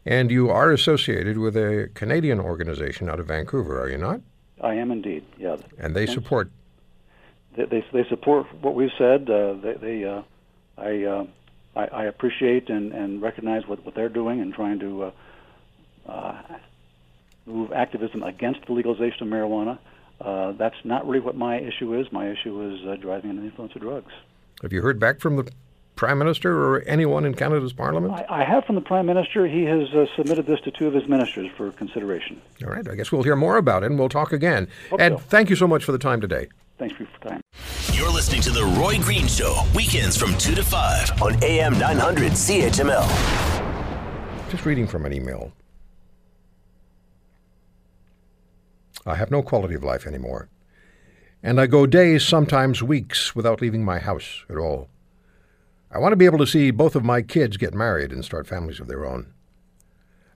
Speaker 1: and you are associated with a Canadian organization out of Vancouver, are you not?
Speaker 5: I am indeed, yeah.
Speaker 1: And they support.
Speaker 5: They they, they support what we've said. Uh, they they uh, I, uh, I I appreciate and, and recognize what, what they're doing and trying to uh, uh, move activism against the legalization of marijuana. Uh, that's not really what my issue is. My issue is uh, driving under the influence of drugs.
Speaker 1: Have you heard back from the Prime Minister or anyone in Canada's Parliament?
Speaker 5: I, I have from the Prime Minister. He has uh, submitted this to two of his ministers for consideration.
Speaker 1: All right, I guess we'll hear more about it and we'll talk again.
Speaker 5: Hope
Speaker 1: Ed,
Speaker 5: so.
Speaker 1: thank you so much for the time today.
Speaker 5: Thanks for your time.
Speaker 2: You're listening to The Roy Green Show, weekends from 2 to 5 on AM 900 CHML.
Speaker 1: Just reading from an email. I have no quality of life anymore. And I go days, sometimes weeks, without leaving my house at all. I want to be able to see both of my kids get married and start families of their own.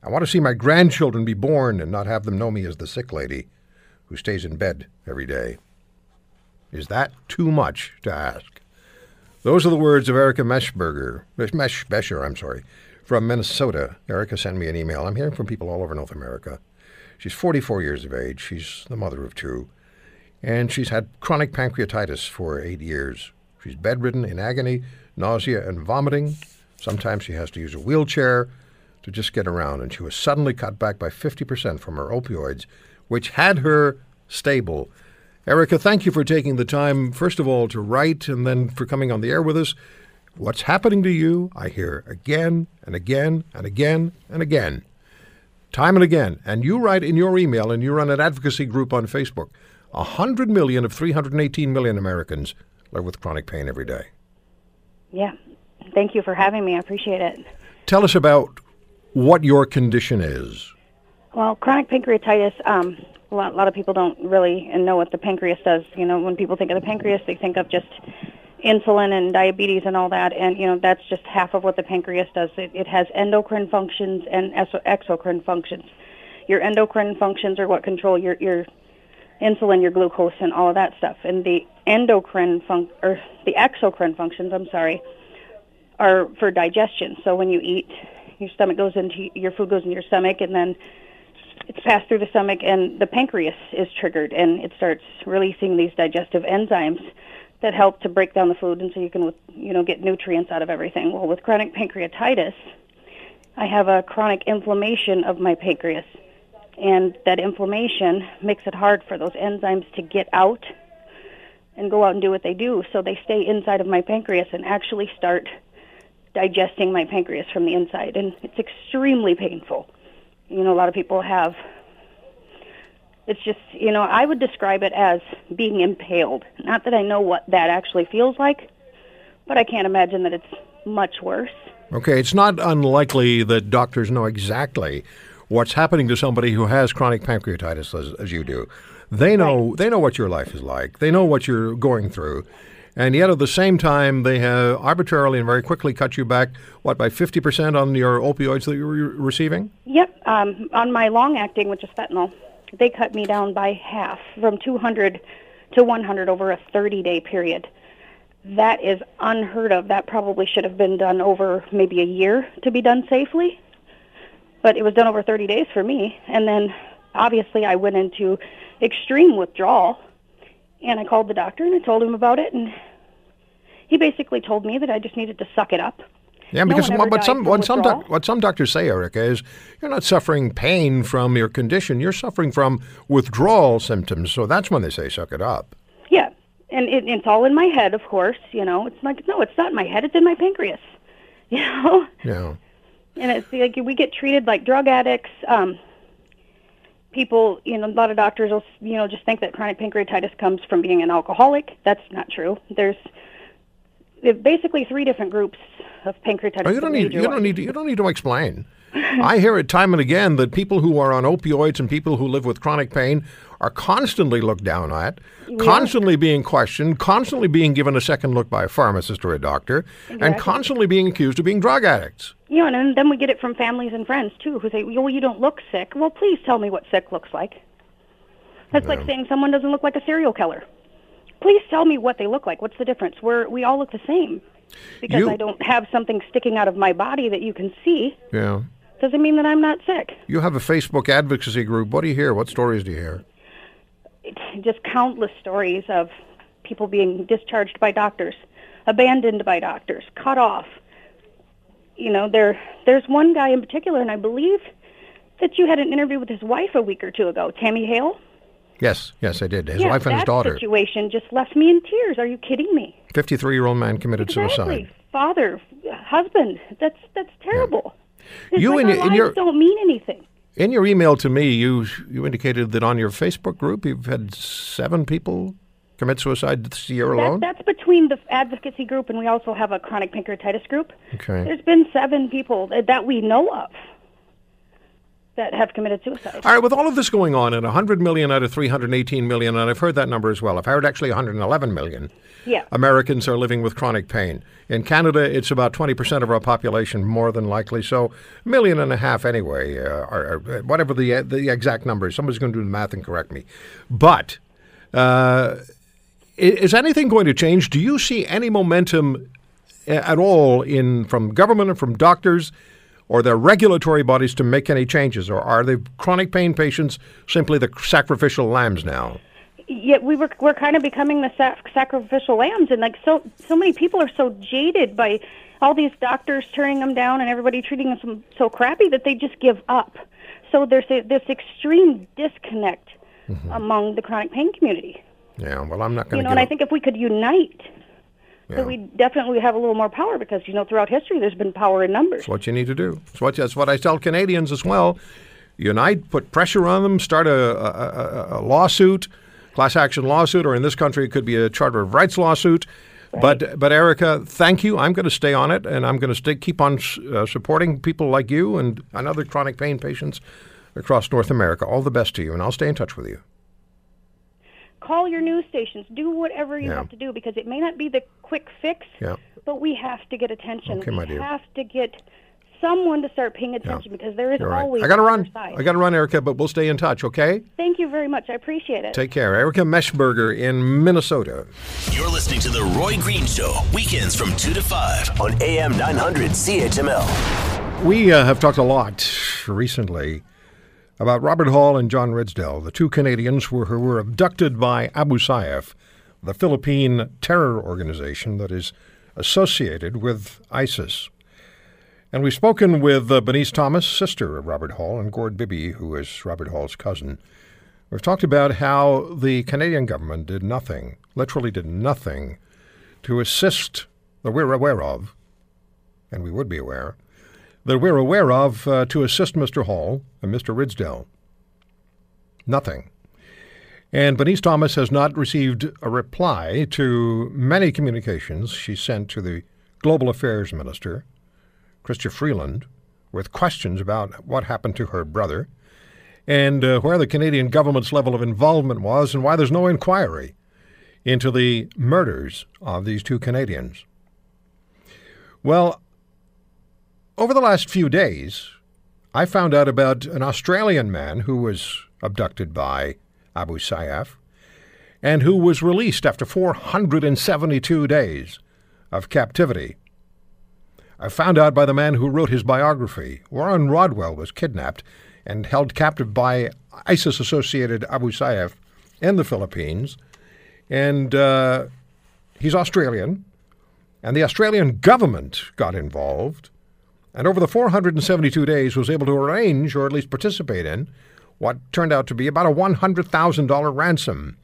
Speaker 1: I want to see my grandchildren be born and not have them know me as the sick lady who stays in bed every day. Is that too much to ask? Those are the words of Erica Meshberger, Mesh I'm sorry, from Minnesota. Erica sent me an email. I'm hearing from people all over North America. She's 44 years of age. She's the mother of two. and she's had chronic pancreatitis for eight years. She's bedridden in agony, nausea, and vomiting. Sometimes she has to use a wheelchair to just get around, and she was suddenly cut back by 50% from her opioids, which had her stable. Erica, thank you for taking the time, first of all, to write and then for coming on the air with us. What's happening to you, I hear again and again and again and again, time and again. And you write in your email, and you run an advocacy group on Facebook 100 million of 318 million Americans live with chronic pain every day.
Speaker 6: Yeah. Thank you for having me. I appreciate it.
Speaker 1: Tell us about what your condition is.
Speaker 6: Well, chronic pancreatitis, um, a, lot, a lot of people don't really know what the pancreas does. You know, when people think of the pancreas, they think of just insulin and diabetes and all that, and you know that's just half of what the pancreas does. It, it has endocrine functions and exocrine functions. Your endocrine functions are what control your your insulin, your glucose, and all of that stuff. And the endocrine fun- or the exocrine functions, I'm sorry, are for digestion. So when you eat, your stomach goes into your food goes into your stomach, and then it's passed through the stomach, and the pancreas is triggered, and it starts releasing these digestive enzymes that help to break down the food, and so you can you know get nutrients out of everything. Well, with chronic pancreatitis, I have a chronic inflammation of my pancreas, and that inflammation makes it hard for those enzymes to get out and go out and do what they do. So they stay inside of my pancreas and actually start digesting my pancreas from the inside, and it's extremely painful. You know, a lot of people have. It's just, you know, I would describe it as being impaled. Not that I know what that actually feels like, but I can't imagine that it's much worse.
Speaker 1: Okay, it's not unlikely that doctors know exactly what's happening to somebody who has chronic pancreatitis as, as you do. They know right. they know what your life is like. They know what you're going through. And yet, at the same time, they have arbitrarily and very quickly cut you back, what, by 50% on your opioids that you were receiving?
Speaker 6: Yep. Um, on my long acting, which is fentanyl, they cut me down by half from 200 to 100 over a 30 day period. That is unheard of. That probably should have been done over maybe a year to be done safely. But it was done over 30 days for me. And then obviously I went into extreme withdrawal and I called the doctor and I told him about it, and he basically told me that I just needed to suck it up.
Speaker 1: Yeah, because no what, some what some doc, what some doctors say, Erica, is you're not suffering pain from your condition. You're suffering from withdrawal symptoms. So that's when they say suck it up.
Speaker 6: Yeah, and it, it's all in my head, of course. You know, it's like no, it's not in my head. It's in my pancreas. You know.
Speaker 1: Yeah.
Speaker 6: And it's like we get treated like drug addicts. Um, people, you know, a lot of doctors will, you know, just think that chronic pancreatitis comes from being an alcoholic. That's not true. There's basically three different groups of pancreatitis. Oh,
Speaker 1: you don't need you don't need to, you don't need to explain. I hear it time and again that people who are on opioids and people who live with chronic pain are constantly looked down at, yeah. constantly being questioned, constantly being given a second look by a pharmacist or a doctor, exactly. and constantly being accused of being drug addicts.
Speaker 6: You know, and then we get it from families and friends too, who say, "Well, you don't look sick." Well, please tell me what sick looks like. That's like saying someone doesn't look like a serial killer. Please tell me what they look like. What's the difference? We're we all look the same. Because you, I don't have something sticking out of my body that you can see.
Speaker 1: Yeah.
Speaker 6: Doesn't mean that I'm not sick.
Speaker 1: You have a Facebook advocacy group. What do you hear? What stories do you hear?
Speaker 6: just countless stories of people being discharged by doctors, abandoned by doctors, cut off. You know, there there's one guy in particular, and I believe that you had an interview with his wife a week or two ago, Tammy Hale.
Speaker 1: Yes, yes, I did. His
Speaker 6: yeah,
Speaker 1: wife and his daughter.
Speaker 6: situation just left me in tears. Are you kidding me?
Speaker 1: Fifty-three-year-old man committed
Speaker 6: exactly.
Speaker 1: suicide.
Speaker 6: Father, husband. That's that's terrible.
Speaker 1: Yeah. You
Speaker 6: like
Speaker 1: in, in your
Speaker 6: don't mean anything.
Speaker 1: In your email to me, you you indicated that on your Facebook group you've had seven people commit suicide this year alone.
Speaker 6: That, that's between the advocacy group and we also have a chronic pancreatitis group.
Speaker 1: Okay.
Speaker 6: There's been seven people that we know of that have committed suicide.
Speaker 1: All right, with all of this going on, and 100 million out of 318 million, and I've heard that number as well. I've heard actually 111 million.
Speaker 6: Yeah.
Speaker 1: Americans are living with chronic pain. In Canada, it's about 20% of our population, more than likely. So, a million and a half anyway, uh, or, or, whatever the the exact number is. Somebody's going to do the math and correct me. But uh, is anything going to change? Do you see any momentum uh, at all in from government and from doctors? Or their regulatory bodies to make any changes? Or are the chronic pain patients simply the sacrificial lambs now?
Speaker 6: yet we were we're kind of becoming the sac- sacrificial lambs, and like so so many people are so jaded by all these doctors turning them down and everybody treating them so crappy that they just give up. So there's a, this extreme disconnect mm-hmm. among the chronic pain community.
Speaker 1: Yeah, well, I'm not going to.
Speaker 6: You know, and I think if we could unite, yeah. we definitely have a little more power because you know throughout history there's been power in numbers.
Speaker 1: That's what you need to do. That's what that's what I tell Canadians as well. Unite, put pressure on them, start a, a, a lawsuit, class action lawsuit, or in this country it could be a Charter of Rights lawsuit. Right. But but Erica, thank you. I'm going to stay on it, and I'm going to stay keep on uh, supporting people like you and, and other chronic pain patients across North America. All the best to you, and I'll stay in touch with you
Speaker 6: call your news stations, do whatever you yeah. have to do because it may not be the quick fix,
Speaker 1: yeah.
Speaker 6: but we have to get attention.
Speaker 1: Okay,
Speaker 6: we
Speaker 1: my dear.
Speaker 6: have to get someone to start paying attention yeah. because there is
Speaker 1: You're
Speaker 6: always.
Speaker 1: Right. I got to run. I got to run, Erica, but we'll stay in touch. Okay.
Speaker 6: Thank you very much. I appreciate it.
Speaker 1: Take care, Erica Meshberger in Minnesota.
Speaker 2: You're listening to the Roy Green Show weekends from two to five on AM 900 CHML.
Speaker 1: We uh, have talked a lot recently about Robert Hall and John Ridsdale, the two Canadians who were abducted by Abu Sayyaf, the Philippine terror organization that is associated with ISIS. And we've spoken with uh, Thomas, sister of Robert Hall, and Gord Bibby, who is Robert Hall's cousin. We've talked about how the Canadian government did nothing, literally did nothing, to assist that we're aware of, and we would be aware, that we're aware of uh, to assist Mr. Hall and Mr. Ridsdale? Nothing. And Bernice Thomas has not received a reply to many communications she sent to the Global Affairs Minister, Chrystia Freeland, with questions about what happened to her brother and uh, where the Canadian government's level of involvement was and why there's no inquiry into the murders of these two Canadians. Well, over the last few days, I found out about an Australian man who was abducted by Abu Sayyaf and who was released after 472 days of captivity. I found out by the man who wrote his biography. Warren Rodwell was kidnapped and held captive by ISIS associated Abu Sayyaf in the Philippines. And uh, he's Australian. And the Australian government got involved and over the 472 days was able to arrange, or at least participate in, what turned out to be about a $100,000 ransom.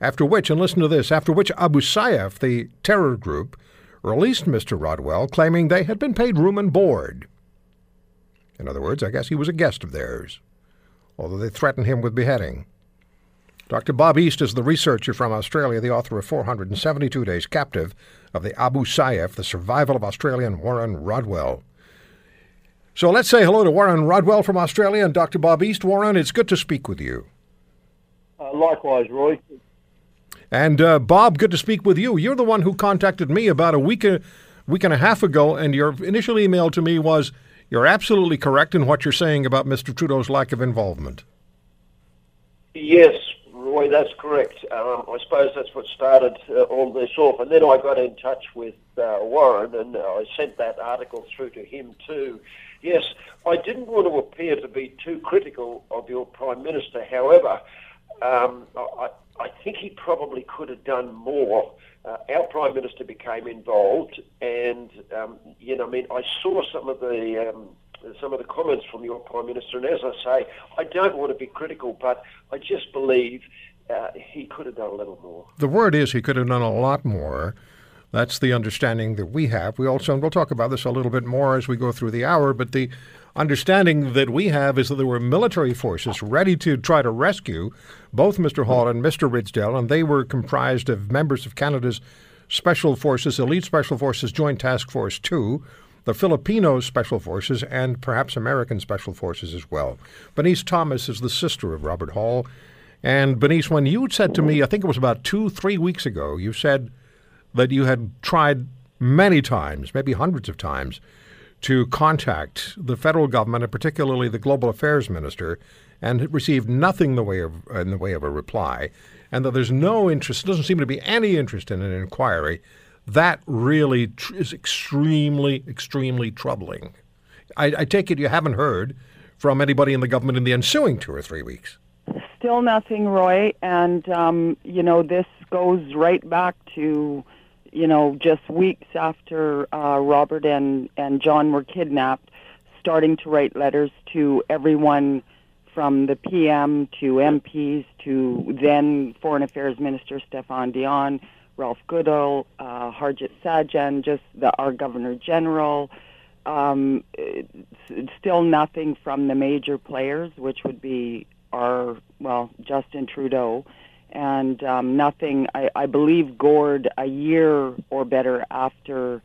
Speaker 1: After which, and listen to this, after which Abu Sayyaf, the terror group, released Mr. Rodwell, claiming they had been paid room and board. In other words, I guess he was a guest of theirs, although they threatened him with beheading. Dr. Bob East is the researcher from Australia, the author of 472 Days Captive of the Abu Sayyaf, The Survival of Australian Warren Rodwell. So let's say hello to Warren Rodwell from Australia and Dr. Bob East. Warren, it's good to speak with you.
Speaker 7: Uh, likewise, Roy.
Speaker 1: And uh, Bob, good to speak with you. You're the one who contacted me about a week, a week and a half ago, and your initial email to me was, "You're absolutely correct in what you're saying about Mr. Trudeau's lack of involvement."
Speaker 7: Yes, Roy, that's correct. Um, I suppose that's what started uh, all this off, and then I got in touch with uh, Warren, and I sent that article through to him too. Yes, I didn't want to appear to be too critical of your Prime Minister. However, um, I, I, think he probably could have done more. Uh, our Prime Minister became involved, and um, you know, I mean, I saw some of the um, some of the comments from your Prime Minister, and as I say, I don't want to be critical, but I just believe uh, he could have done a little more.
Speaker 1: The word is he could have done a lot more. That's the understanding that we have. We also, and we'll talk about this a little bit more as we go through the hour, but the understanding that we have is that there were military forces ready to try to rescue both Mr. Hall and Mr. Ridsdale, and they were comprised of members of Canada's Special Forces, Elite Special Forces Joint Task Force 2, the Filipino Special Forces, and perhaps American Special Forces as well. Bernice Thomas is the sister of Robert Hall. And Bernice, when you said to me, I think it was about two, three weeks ago, you said that you had tried many times, maybe hundreds of times, to contact the federal government and particularly the global affairs minister, and received nothing in the way of in the way of a reply, and that there's no interest, doesn't seem to be any interest in an inquiry. That really tr- is extremely, extremely troubling. I, I take it you haven't heard from anybody in the government in the ensuing two or three weeks.
Speaker 8: still nothing, Roy. And um, you know, this goes right back to you know just weeks after uh, Robert and and John were kidnapped, starting to write letters to everyone from the PM to MPs to then Foreign Affairs Minister Stéphane Dion, Ralph Goodale, uh, Harjit Sajjan, just the, our Governor General. Um, still nothing from the major players, which would be our, well, Justin Trudeau. And um, nothing, I, I believe, Gord, a year or better after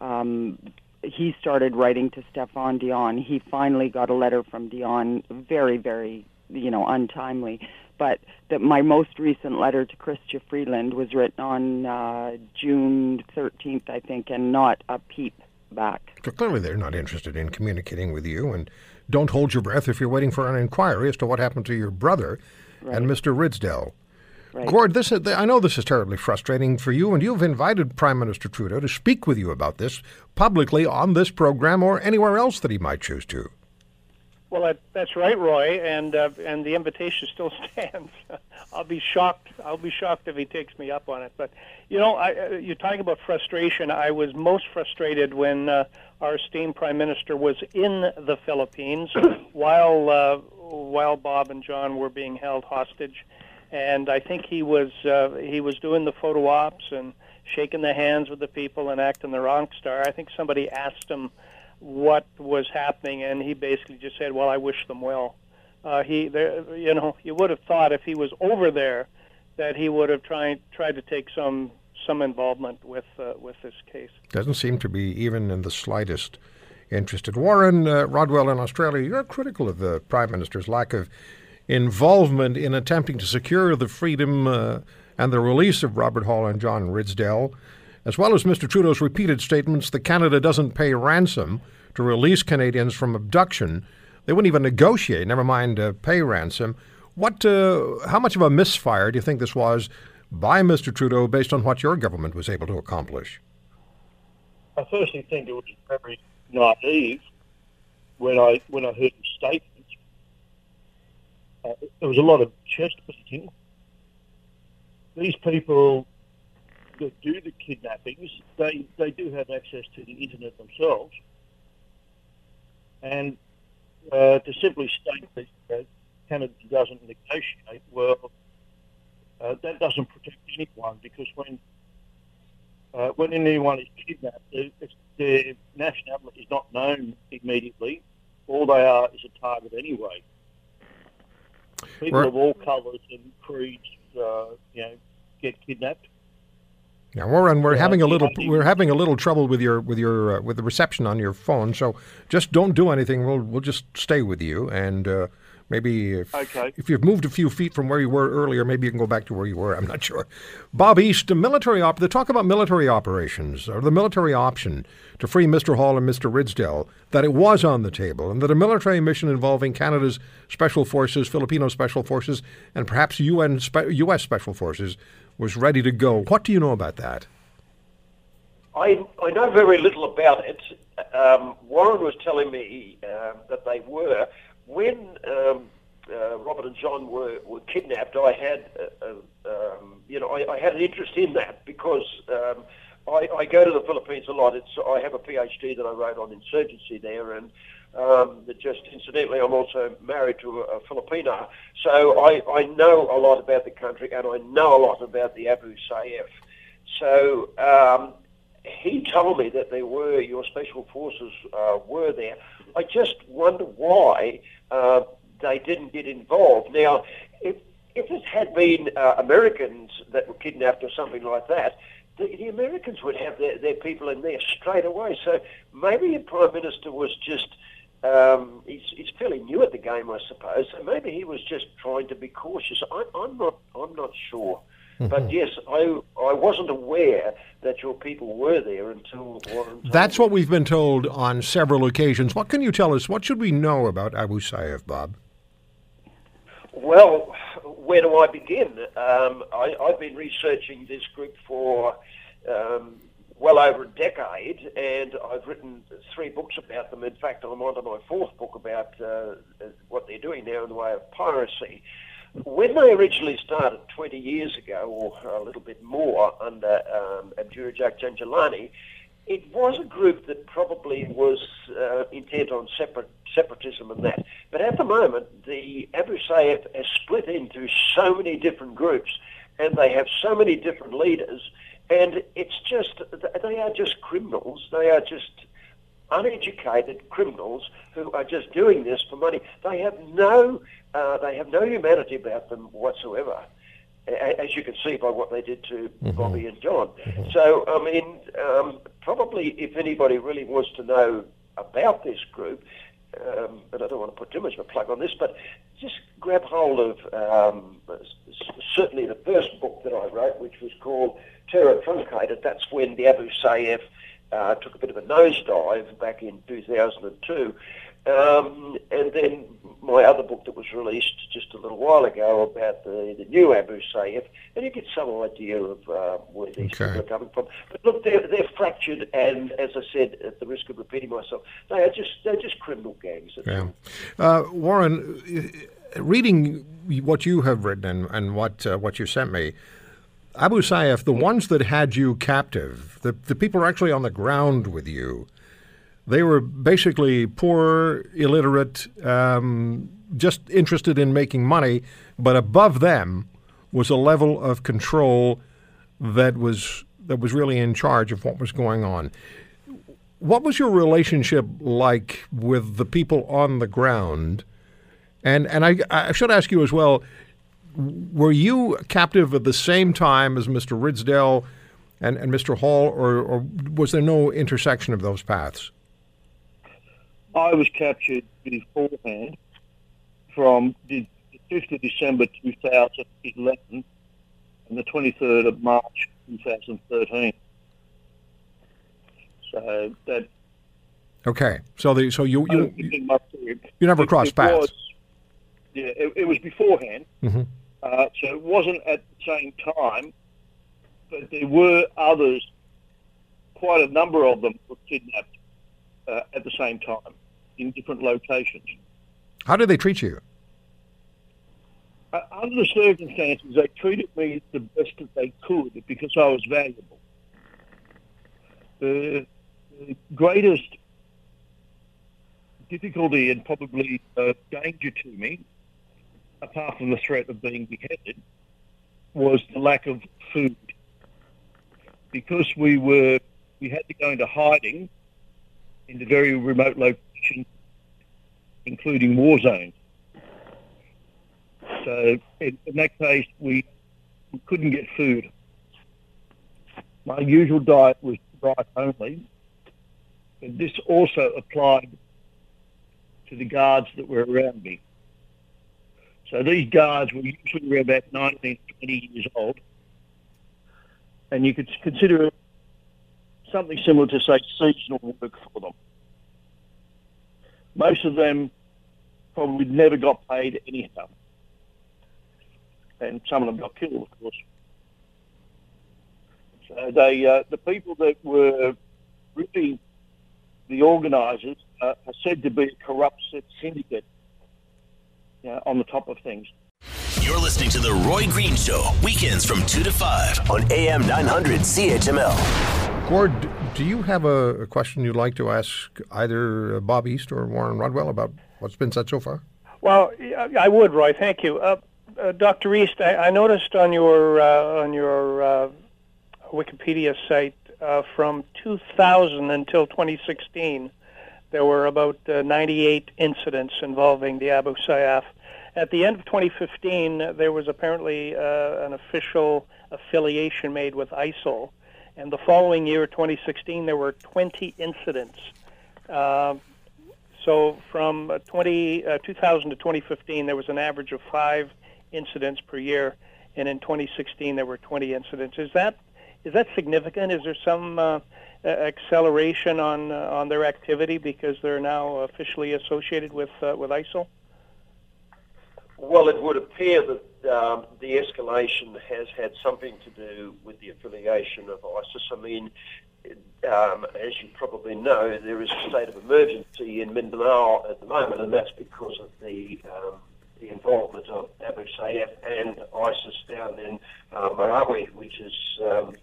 Speaker 8: um, he started writing to Stéphane Dion, he finally got a letter from Dion, very, very, you know, untimely. But that my most recent letter to Chrystia Freeland was written on uh, June 13th, I think, and not a peep back.
Speaker 1: So clearly they're not interested in communicating with you, and don't hold your breath if you're waiting for an inquiry as to what happened to your brother right. and Mr. Ridsdale. Right. Gord, this is, I know this is terribly frustrating for you, and you've invited Prime Minister Trudeau to speak with you about this publicly on this program or anywhere else that he might choose to.
Speaker 9: Well, that, that's right, Roy, and uh, and the invitation still stands. I'll be shocked. I'll be shocked if he takes me up on it. But you know, I, uh, you're talking about frustration. I was most frustrated when uh, our esteemed prime minister was in the Philippines while uh, while Bob and John were being held hostage, and I think he was uh, he was doing the photo ops and shaking the hands with the people and acting the rock star. I think somebody asked him what was happening, and he basically just said, "Well, I wish them well." Uh, he, there, you know, you would have thought if he was over there that he would have tried tried to take some some involvement with uh, with this case.
Speaker 1: Doesn't seem to be even in the slightest interested. Warren uh, Rodwell in Australia, you're critical of the Prime Minister's lack of involvement in attempting to secure the freedom uh, and the release of Robert Hall and John Ridsdale as well as Mr. Trudeau's repeated statements that Canada doesn't pay ransom to release Canadians from abduction. They wouldn't even negotiate, never mind uh, pay ransom. What, uh, how much of a misfire do you think this was by Mr. Trudeau based on what your government was able to accomplish?
Speaker 10: I firstly think it was very naive when I when I heard his statements. There was a lot of chest beating. These people that do the kidnappings, they, they do have access to the internet themselves. And uh, to simply state that uh, Canada doesn't negotiate, well, uh, that doesn't protect anyone because when uh, when anyone is kidnapped, their nationality is not known immediately. All they are is a target anyway. People of all colours and creeds, uh, you know, get kidnapped.
Speaker 1: Now, Warren, we're having a little we're having a little trouble with your with your uh, with the reception on your phone. So just don't do anything. We'll we'll just stay with you, and uh, maybe if okay. if you've moved a few feet from where you were earlier, maybe you can go back to where you were. I'm not sure. Bob East, the military op. The talk about military operations or the military option to free Mr. Hall and Mr. Ridsdale that it was on the table, and that a military mission involving Canada's special forces, Filipino special forces, and perhaps UN spe- U.S. special forces was ready to go. What do you know about that?
Speaker 7: I, I know very little about it. Um, Warren was telling me uh, that they were. When um, uh, Robert and John were, were kidnapped, I had, uh, um, you know, I, I, had an interest in that because um, I, I, go to the Philippines a lot. It's, I have a PhD that I wrote on insurgency there, and um, just incidentally, I'm also married to a, a Filipino, so I, I know a lot about the country and I know a lot about the Abu Sayyaf. So um, he told me that there were your special forces uh, were there. I just wonder why uh, they didn't get involved. Now, if if it had been uh, Americans that were kidnapped or something like that, the, the Americans would have their, their people in there straight away. So maybe the Prime Minister was just um, he's, he's fairly new at the game, I suppose. So maybe he was just trying to be cautious. I, I'm not. I'm not sure. Mm-hmm. But yes, I I wasn't aware that your people were there until.
Speaker 1: That's what we've been told on several occasions. What can you tell us? What should we know about Abu Sayyaf, Bob?
Speaker 7: Well, where do I begin? Um, I, have been researching this group for um, well over a decade, and I've written three books about them. In fact, I'm on to my fourth book about uh, what they're doing now in the way of piracy. When they originally started 20 years ago, or a little bit more, under um, Abdurajak Janjalani, it was a group that probably was uh, intent on separate, separatism and that. But at the moment, the Abu Sayyaf has split into so many different groups, and they have so many different leaders, and it's just they are just criminals. They are just uneducated criminals who are just doing this for money. They have no uh, they have no humanity about them whatsoever as you can see by what they did to mm-hmm. Bobby and John. Mm-hmm. So, I mean, um, probably if anybody really wants to know about this group, um, but I don't want to put too much of a plug on this, but just grab hold of um, certainly the first book that I wrote, which was called Terror Truncated. That's when the Abu Sayyaf uh, took a bit of a nosedive back in 2002. Um, and then my other book that was released just a little while ago about the, the new Abu Sayyaf, and you get some idea of uh, where these okay. people are coming from. But look, they're, they're fractured, and as I said, at the risk of repeating myself, they are just they're just criminal gangs.
Speaker 1: Yeah. Uh, Warren, reading what you have written and, and what uh, what you sent me. Abu Sayyaf, the ones that had you captive, the, the people are actually on the ground with you, they were basically poor, illiterate, um, just interested in making money, but above them was a level of control that was that was really in charge of what was going on. What was your relationship like with the people on the ground? And and I, I should ask you as well, were you captive at the same time as Mr. Ridsdale and, and Mr. Hall, or, or was there no intersection of those paths?
Speaker 10: I was captured beforehand from the 5th of December 2011 and the 23rd of March 2013. So that.
Speaker 1: Okay, so the so you you you, you never crossed paths.
Speaker 10: Was, yeah, it, it, was beforehand. Mm-hmm. Uh, so it wasn't at the same time, but there were others. Quite a number of them were kidnapped uh, at the same time in different locations.
Speaker 1: How did they treat you?
Speaker 10: Uh, under the circumstances, they treated me the best that they could because I was valuable. The, the greatest difficulty and probably uh, danger to me, apart from the threat of being beheaded, was the lack of food. Because we were, we had to go into hiding in the very remote locations, including war zones. So in, in that case, we, we couldn't get food. My usual diet was rice only, but this also applied to the guards that were around me. So these guards were usually about 19, 20 years old, and you could consider it something similar to, say, seasonal work for them. Most of them probably never got paid anyhow. And some of them got killed, of course. So they, uh, the people that were really the organisers uh, are said to be a corrupt syndicate you know, on the top of things.
Speaker 2: You're listening to The Roy Green Show, weekends from 2 to 5 on AM 900 CHML.
Speaker 1: Gord, do you have a, question you'd like to ask either Bob East or Warren Rodwell about what's been said so far?
Speaker 9: Well, I would, Roy. Thank you. Uh, uh, Dr. East, I, I, noticed on your uh, on your uh, Wikipedia site uh, from 2000 until 2016, there were about uh, 98 incidents involving the Abu Sayyaf. At the end of 2015, there was apparently an official affiliation made with ISIL, and the following year, 2016, there were 20 incidents. Uh, so from uh, 20, uh, 2000 to 2015, there was an average of five incidents per year, and in 2016 there were 20 incidents. Is that is that significant? Is there some uh, acceleration on uh, on their activity because they're now officially associated with uh, with ISIL?
Speaker 7: Well, it would appear that um, the escalation has had something to do with the affiliation of ISIS. I mean, um, as you probably know, there is a state of emergency in Mindanao at the moment, and that's because of the um, the involvement of Abu Sayyaf and ISIS down in uh, Marawi, which is um,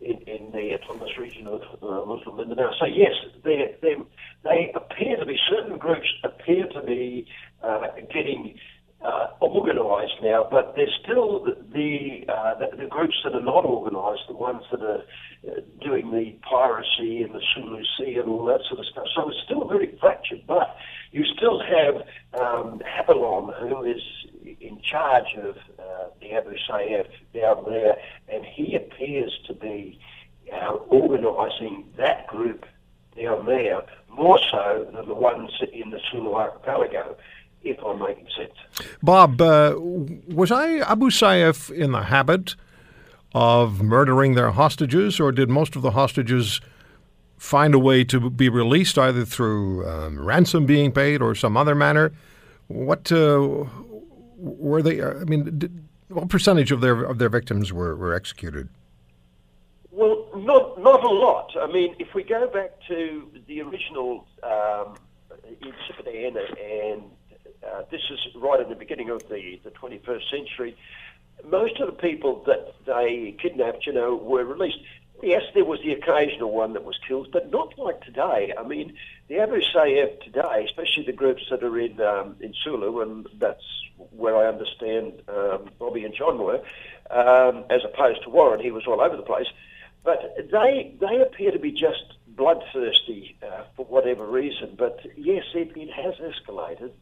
Speaker 7: in, in the autonomous region of uh, Muslim Mindanao. So yes, they they appear to be certain groups appear to be uh, getting uh, organised now, but there's still the, uh, the, the groups that are not organised, the ones that are uh, doing the piracy and the Sulu Sea and all that sort of stuff. So it's still very fractured, but you still have um, who is in charge of uh, the Abu Sayyaf down there, and he appears to be uh, organising that group down there more so than the ones in the Sulu Archipelago if I'm making sense.
Speaker 1: Bob, uh, was I Abu Sayyaf in the habit of murdering their hostages, or did most of the hostages find a way to be released either through um, ransom being paid or some other manner? What uh, were they? I mean, did, what percentage of their of their victims were, were executed?
Speaker 7: Well, not not a lot. I mean, if we go back to the original um, in and uh, this is right in the beginning of the, the 21st century. Most of the people that they kidnapped, you know, were released. Yes, there was the occasional one that was killed, but not like today. I mean, the Abu Sayyaf today, especially the groups that are in um, in Sulu, and that's where I understand um, Bobby and John were, um, as opposed to Warren, he was all over the place. But they they appear to be just bloodthirsty uh, for whatever reason. But yes, it, it has escalated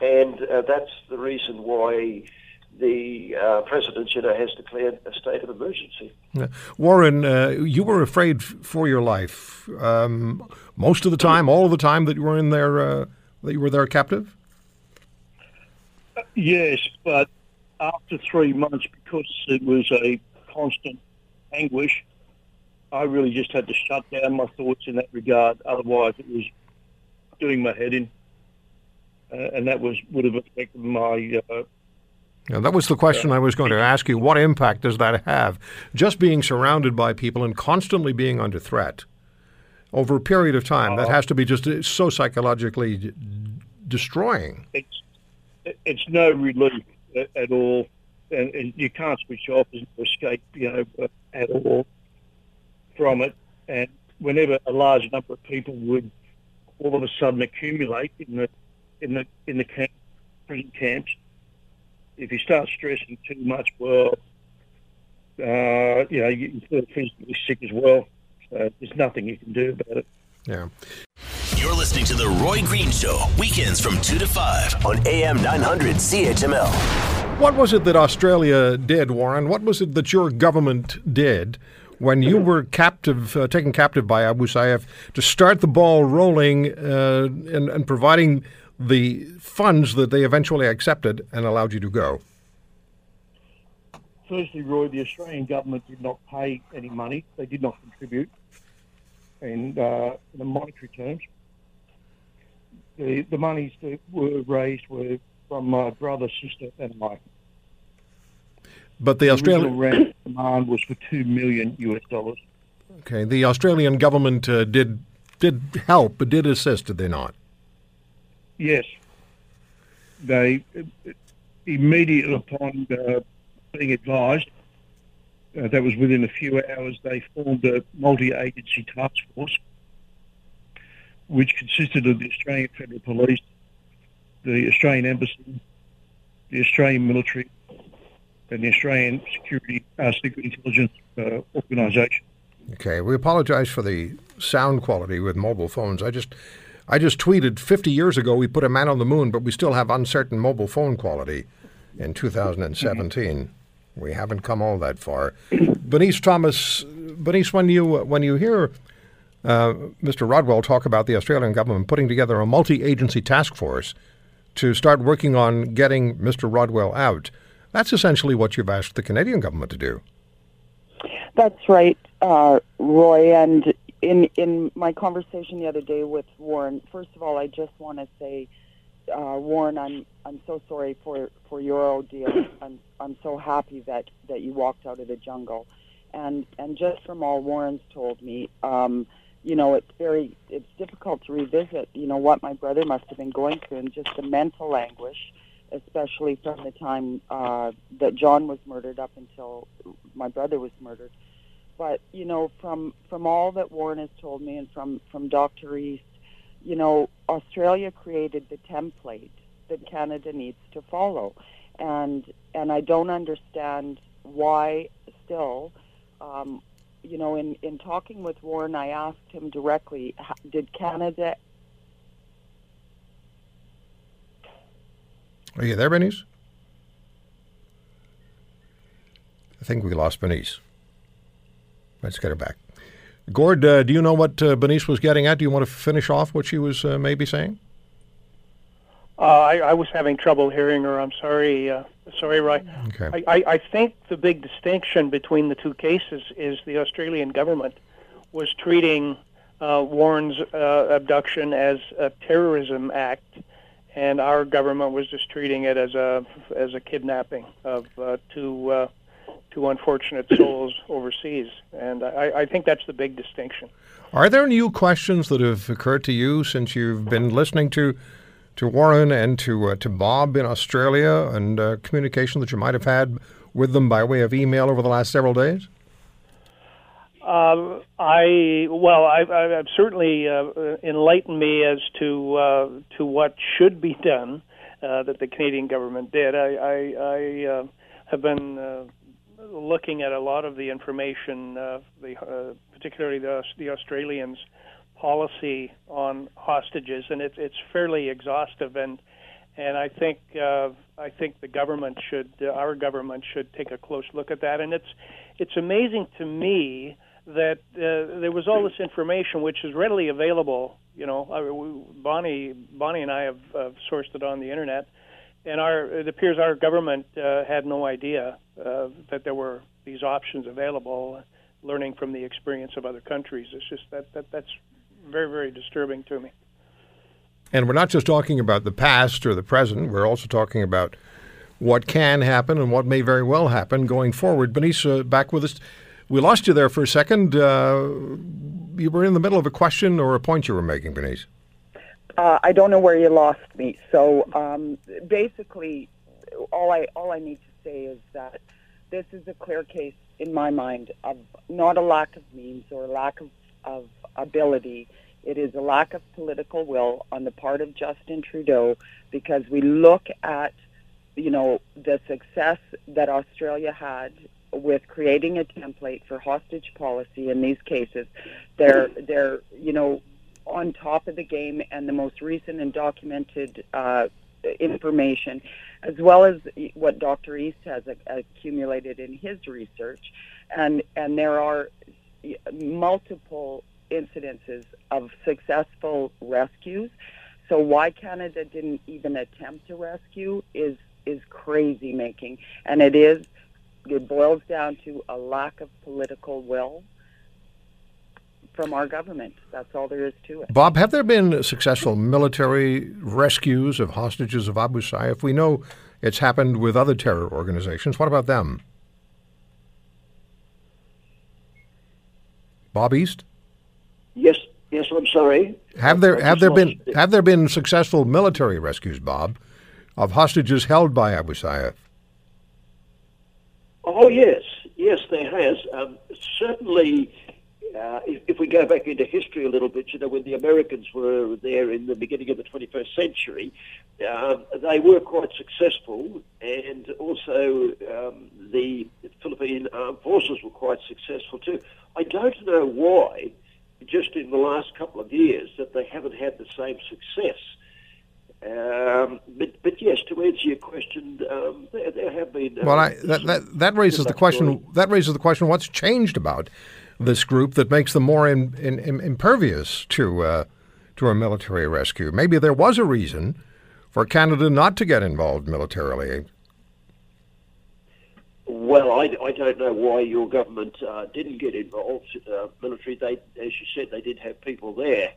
Speaker 7: and uh, that's the reason why the uh, president, you know, has declared a state of emergency.
Speaker 1: Yeah. Warren, uh, you were afraid for your life um, most of the time, all of the time that you were in there, uh, that you were there captive.
Speaker 10: Yes, but after three months, because it was a constant anguish, I really just had to shut down my thoughts in that regard. Otherwise, it was doing my head in uh, and that was would have affected my. Uh,
Speaker 1: yeah, that was the question I was going to ask you. What impact does that have? Just being surrounded by people and constantly being under threat over a period of time, that uh, has to be just uh, so psychologically d- destroying.
Speaker 10: It's it's no relief at all, and, and you can't switch off. and escape, you know, uh, at all from it. And whenever a large number of people would all of a sudden accumulate in the in the in the camp, prison camps. If you start stressing too much, well, uh, you know, you feel physically sick as well. So there's nothing you can do about it.
Speaker 1: Yeah.
Speaker 2: You're listening to the Roy Green Show weekends from two to five on AM 900 CHML.
Speaker 1: What was it that Australia did, Warren? What was it that your government did? when you were captive, uh, taken captive by Abu Sayyaf, to start the ball rolling uh, and, and, providing the funds that they eventually accepted and allowed you to go?
Speaker 10: Firstly, Roy, the Australian government did not pay any money. They did not contribute in, uh, in monetary terms. The, the monies that were raised were from my brother, sister, and I.
Speaker 1: But the, the Australian
Speaker 10: demand was for two million US dollars.
Speaker 1: Okay, the Australian government uh, did did help, but did assist, did they not?
Speaker 10: Yes. They immediately upon uh, being advised, uh, that was within a few hours, they formed a multi-agency task force, which consisted of the Australian Federal Police, the Australian Embassy, the Australian military, and the Australian Security uh, Secret Intelligence uh, Organisation.
Speaker 1: Okay, we apologize for the sound quality with mobile phones. I just I just tweeted 50 years ago we put a man on the moon, but we still have uncertain mobile phone quality in 2017. Mm-hmm. We haven't come all that far. Bernice Thomas, Bernice, when you when you hear uh, Mr. Rodwell talk about the Australian government putting together a multi-agency task force to start working on getting Mr. Rodwell out, that's essentially what you've asked the Canadian government to do.
Speaker 8: That's right, uh, Roy. And in in my conversation the other day with Warren, first of all, I just want to say, uh, Warren, I'm I'm so sorry for for your ordeal. I'm I'm so happy that that you walked out of the jungle, and and just from all Warren's told me, um, you know, it's very it's difficult to revisit, you know, what my brother must have been going through, and just the mental anguish especially from the time uh, that John was murdered up until my brother was murdered. But you know, from from all that Warren has told me, and from from Dr. East, you know, Australia created the template that Canada needs to follow, and and I don't understand why still. Um, you know, in, in talking with Warren, I asked him directly, did Canada
Speaker 1: Are you there, Bernice? I think we lost Bernice. Let's get her back. Gord, uh, do you know what uh, Bernice was getting at? Do you want to finish off what she was uh, maybe saying?
Speaker 9: Uh, I, I, was having trouble hearing her. I'm sorry, uh, sorry, Roy.
Speaker 1: Okay.
Speaker 9: I, I, think the big distinction between the two cases is the Australian government was treating uh, Warren's abduction as a terrorism act and our government was just treating it as a as a kidnapping of uh, two two unfortunate souls overseas, and I, I think that's the big distinction.
Speaker 1: Are there new questions that have occurred to you since you've been listening to to Warren and to uh, to Bob in Australia, and uh, communication that you might have had with them by way of email over the last several days?
Speaker 9: Uh, I well, I, have certainly uh, enlightened me as to uh, to what should be done uh, that the Canadian government did. I, I, I uh, have been uh, looking at a lot of the information, the, particularly the, the Australians' policy on hostages, and it's it's fairly exhaustive and. And I think I think the government should, our government should take a close look at that. And it's it's amazing to me that uh, there was all this information which is readily available. You know, I, Bonnie, Bonnie and I have, have sourced it on the internet, and our it appears our government uh, had no idea uh, that there were these options available. Learning from the experience of other countries, it's just that, that that's very very disturbing to me.
Speaker 1: And we're not just talking about the past or the present. We're also talking about what can happen and what may very well happen going forward. Benisa, back with us. We lost you there for a second. Uh, you were in the middle of a question or a point you were making, Bernice.
Speaker 8: Uh, I don't know where you lost me. So um, basically, all I all I need to say is that this is a clear case in my mind of not a lack of means or a lack of, of ability. It is a lack of political will on the part of Justin Trudeau because we look at, you know, the success that Australia had with creating a template for hostage policy in these cases. They're they're you know on top of the game and the most recent and documented uh, information, as well as what Dr. East has accumulated in his research, and and there are multiple incidences of successful rescues. So why Canada didn't even attempt to rescue is is crazy making, and it is it boils down to a lack of political will from our government. That's all there is to it.
Speaker 1: Bob, have there been successful military rescues of hostages of Abu Sayyaf? We know it's happened with other terror organizations. What about them? Bob East?
Speaker 7: Yes, yes, I'm sorry.
Speaker 1: Have there have there been have there been successful military rescues, Bob, of hostages held by Abu Sayyaf?
Speaker 7: Oh yes, yes, there has. Um, certainly, uh, if, if, we go back into history a little bit, you know, when the Americans were there in the beginning of the 21st century, um, they were quite successful, and also um, the Philippine armed forces were quite successful too. I don't know why, just in the last couple of years, that they haven't had the same success. Um, but, but yes, to answer your question, um, there, there, have been. Uh,
Speaker 1: well, I, that, that, that raises the question. That raises the question: What's changed about this group that makes them more in, in, in, impervious to uh, to a military rescue? Maybe there was a reason for Canada not to get involved militarily.
Speaker 7: Well, I, I don't know why your government uh, didn't get involved uh, military. They, as you said, they did have people there.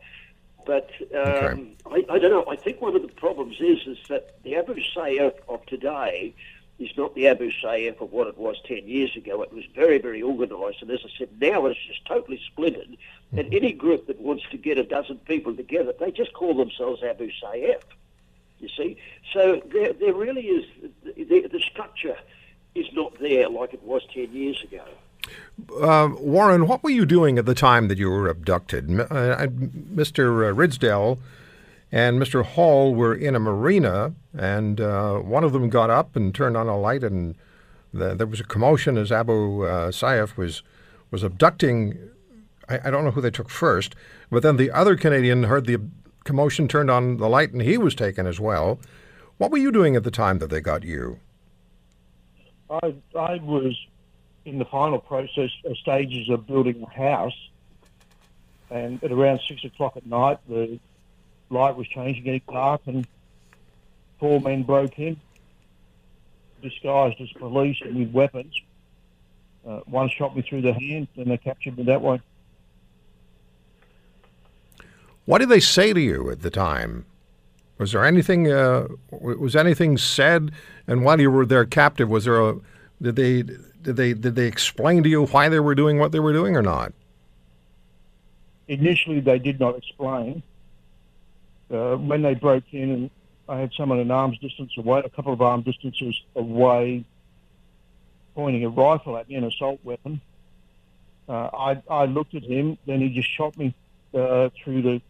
Speaker 7: But um, okay. I, I, don't know. I think one of the problems is is that the Abu Sayyaf of today is not the Abu Sayyaf of what it was 10 years ago. It was very, very organised. And as I said, now it's just totally splintered. Mm-hmm. And any group that wants to get a dozen people together, they just call themselves Abu Sayyaf. You see, so there, there really is the, the structure is not there like it was ten years ago.
Speaker 1: Uh, Warren, what were you doing at the time that you were abducted? Uh, Mr. Ridsdel and Mr. Hall were in a marina, and uh, one of them got up and turned on a light, and the, there was a commotion as Abu uh, Sayyaf was was abducting. I, I, don't know who they took first, but then the other Canadian heard the commotion, turned on the light, and he was taken as well. What were you doing at the time that they got you?
Speaker 10: I I was in the final process uh, stages of building a house, and at around six o'clock at night, the light was changing, getting dark, and four men broke in, disguised as police and with weapons. Uh, one shot me through the hand, and they captured me that way.
Speaker 1: What did they say to you at the time? Was there anything? Uh, was anything said? And while you were there captive, was there a? Did they did they did they explain to you why they were doing what they were doing or not?
Speaker 10: Initially, they did not explain. Uh, when they broke in, and I had someone an arm's distance away, a couple of arm distances away, pointing a rifle at me, an assault weapon. Uh, I I looked at him, then he just shot me uh, through the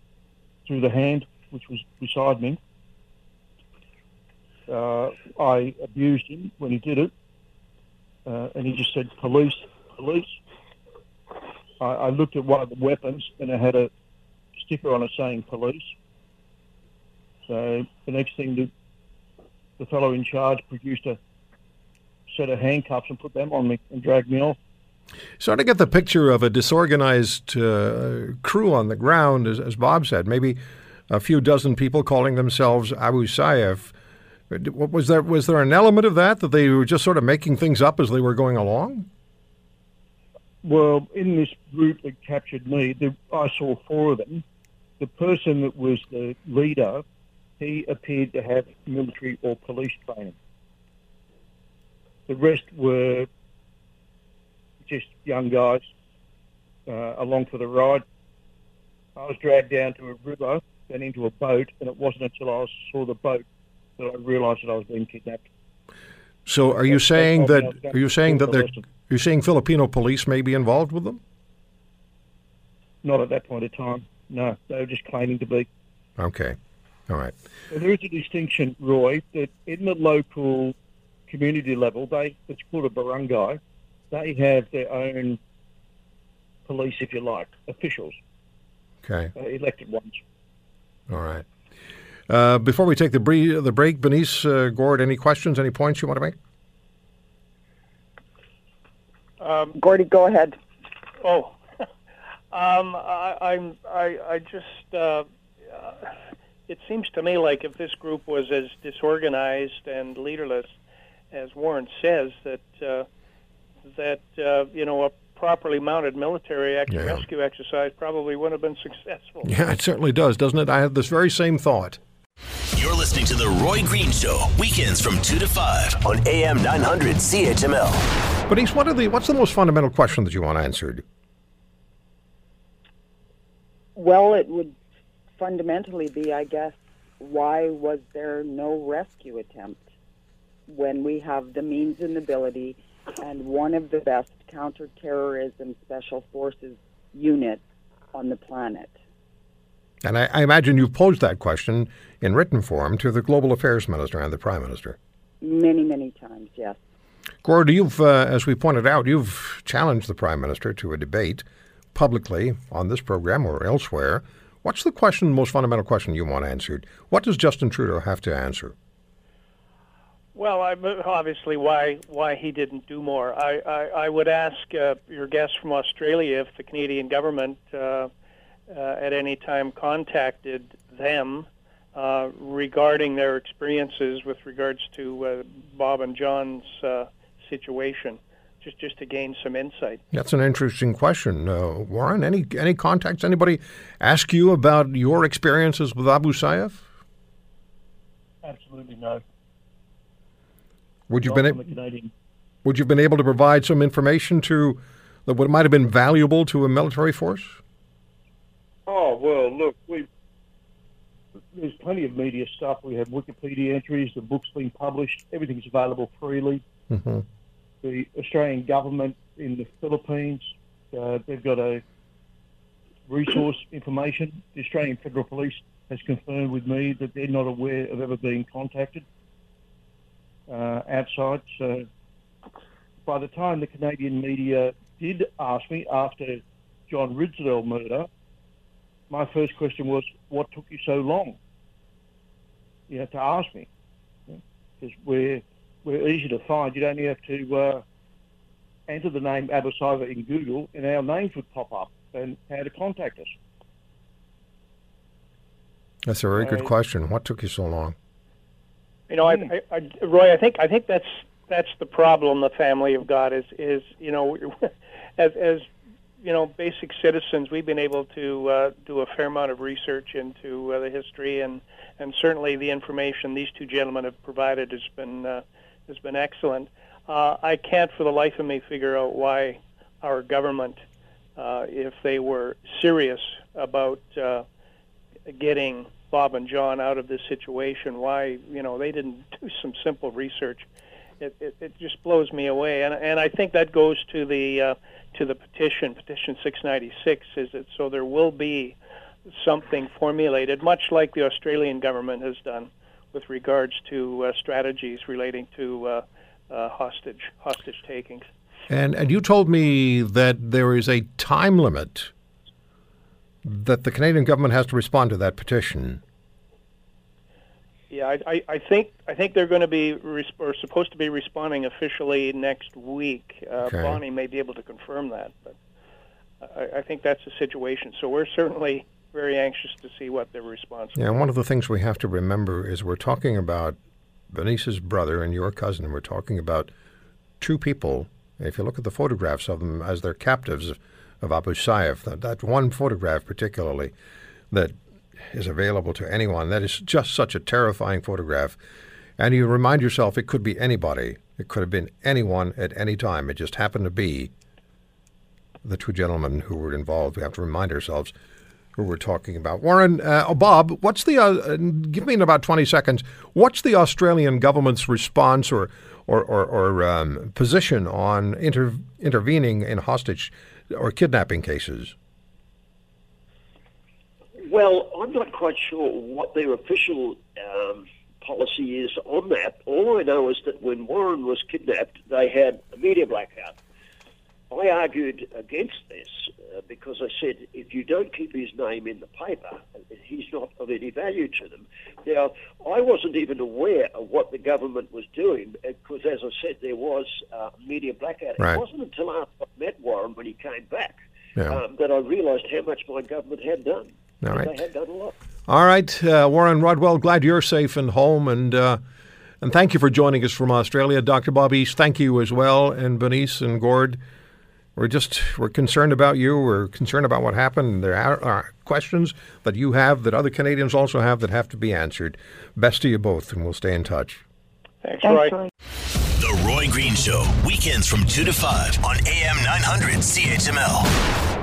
Speaker 10: through the hand, which was beside me. Uh, I abused him when he did it, uh, and he just said, "Police, police." I, I, looked at one of the weapons, and it had a sticker on it saying "Police." So the next thing, the, the fellow in charge produced a set of handcuffs and put them on me and dragged me off.
Speaker 1: So to get the picture of a disorganized uh, crew on the ground, as, as, Bob said, maybe a few dozen people calling themselves Abu Sayyaf. Was there was there an element of that that they were just sort of making things up as they were going along?
Speaker 10: Well, in this group that captured me, the, I saw four of them. The person that was the leader, he appeared to have military or police training. The rest were just young guys uh, along for the ride. I was dragged down to a river, then into a boat, and it wasn't until I saw the boat that I realised that I was being kidnapped.
Speaker 1: So, are you saying that are you saying that they're you saying Filipino police may be involved with them?
Speaker 10: Not at that point in time. No, they were just claiming to be.
Speaker 1: Okay, all right.
Speaker 10: So there is a distinction, Roy, that in the local community level, they it's called a barangay they have their own police, if you like, officials.
Speaker 1: Okay.
Speaker 10: Uh, elected ones.
Speaker 1: All right. Uh, before we take the, bre- the break, Benice uh, Gord, any questions, any points you want to make?
Speaker 8: Um, Gordy, go ahead.
Speaker 9: Oh, um, I, I'm I, I just uh, uh, it seems to me like if this group was as disorganized and leaderless as Warren says, that uh, that uh, you know a properly mounted military ex- yeah. rescue exercise probably wouldn't have been successful.
Speaker 1: Yeah, it certainly does, doesn't it? I have this very same thought.
Speaker 2: You're listening to the Roy Green Show weekends from two to five on AM 900 CHML.
Speaker 1: But he's what are the what's the most fundamental question that you want answered?
Speaker 8: Well, it would fundamentally be, I guess, why was there no rescue attempt when we have the means and ability and one of the best counterterrorism special forces units on the planet.
Speaker 1: And I, I, imagine you've posed that question in written form to the Global Affairs Minister and the Prime Minister.
Speaker 8: Many, many times, yes.
Speaker 1: Gord, you've, uh, as we pointed out, you've challenged the Prime Minister to a debate publicly on this program or elsewhere. What's the question, most fundamental question you want answered? What does Justin Trudeau have to answer?
Speaker 9: Well, I, obviously, why why he didn't do more. I I, I would ask uh, your guest from Australia if the Canadian government uh, uh, at any time contacted them uh, regarding their experiences with regards to uh, Bob and John's uh, situation, just just to gain some insight.
Speaker 1: That's an interesting question, Warren. Any any contacts? Anybody ask you about your experiences with Abu Sayyaf?
Speaker 10: Absolutely no.
Speaker 1: Would you been a- would you have been able to provide some information to that what might have been valuable to a military force?
Speaker 10: Oh well, look, we there's plenty of media stuff. We have Wikipedia entries, the book's been published, everything's available freely.
Speaker 1: Mm-hmm.
Speaker 10: The Australian government in the Philippines, uh, they've got a resource information. The Australian Federal Police has confirmed with me that they're not aware of ever being contacted uh, outside. So by the time the Canadian media did ask me after John Ridsdel murder, my first question was, "What took you so long?" You know, to ask me, because we're we're easy to find. You'd only have to uh, enter the name Abu Sayyaf in Google, and our names would pop up and how to contact us.
Speaker 1: That's a very good
Speaker 10: Uh,
Speaker 1: question. What took you so long?
Speaker 9: You know, I, I, I, Roy, I think I think that's that's the problem the family of God is is you know, as as you know, basic citizens, we've been able to uh, do a fair amount of research into uh, the history and and certainly the information these two gentlemen have provided has been uh, has been excellent. Uh, I can't for the life of me figure out why our government, uh, if they were serious about uh, getting Bob and John out of this situation, why you know they didn't do some simple research. It, it, it just blows me away, and and I think that goes to the uh, to the petition, petition 696, is that so there will be something formulated, much like the Australian government has done with regards to uh, strategies relating to uh, uh, hostage hostage takings.
Speaker 1: And and you told me that there is a time limit that the Canadian government has to respond to that petition.
Speaker 9: Yeah, I, I, I think I think they're going to be res- or supposed to be responding officially next week. Uh,
Speaker 1: Okay.
Speaker 9: Bonnie may be able to confirm that, but I, I think that's the situation. So we're certainly very anxious to see what their response.
Speaker 1: Yeah, and one of the things we have to remember is we're talking about Benice's brother and your cousin. We're talking about two people. If you look at the photographs of them as they're captives of Abu Sayyaf, that, that one photograph particularly that is available to anyone, that is just such a terrifying photograph. And you remind yourself it could be anybody. It could have been anyone at any time. It just happened to be the two gentlemen who were involved. We have to remind ourselves who we're talking about. Warren, uh, oh, Bob, what's the, uh, give me in about 20 seconds, what's the Australian government's response or, or, or, or um, position on inter- intervening in hostage or kidnapping cases?
Speaker 7: Well, I'm not quite sure what their official um, policy is on that. All I know is that when Warren was kidnapped, they had a media blackout. I argued against this uh, because I said if you don't keep his name in the paper, he's not of any value to them. Now, I wasn't even aware of what the government was doing because, as I said, there was uh, media blackout.
Speaker 1: Right.
Speaker 7: It wasn't until after I met Warren when he came back
Speaker 1: Yeah.
Speaker 7: um, that I realised how much my government had done.
Speaker 1: All right.
Speaker 7: They had done a lot.
Speaker 1: All right, uh, Warren Rodwell, glad you're safe and home, and uh, and thank you for joining us from Australia, Dr. Bob East. Thank you as well, and Benice and Gord. We're just we're concerned about you. We're concerned about what happened. There are, are questions that you have that other Canadians also have that have to be answered. Best to you both, and we'll stay in touch.
Speaker 9: Thanks,
Speaker 6: Thanks,
Speaker 9: Roy.
Speaker 6: Roy.
Speaker 2: The Roy Green Show, weekends from 2 to 5 on AM 900 CHML.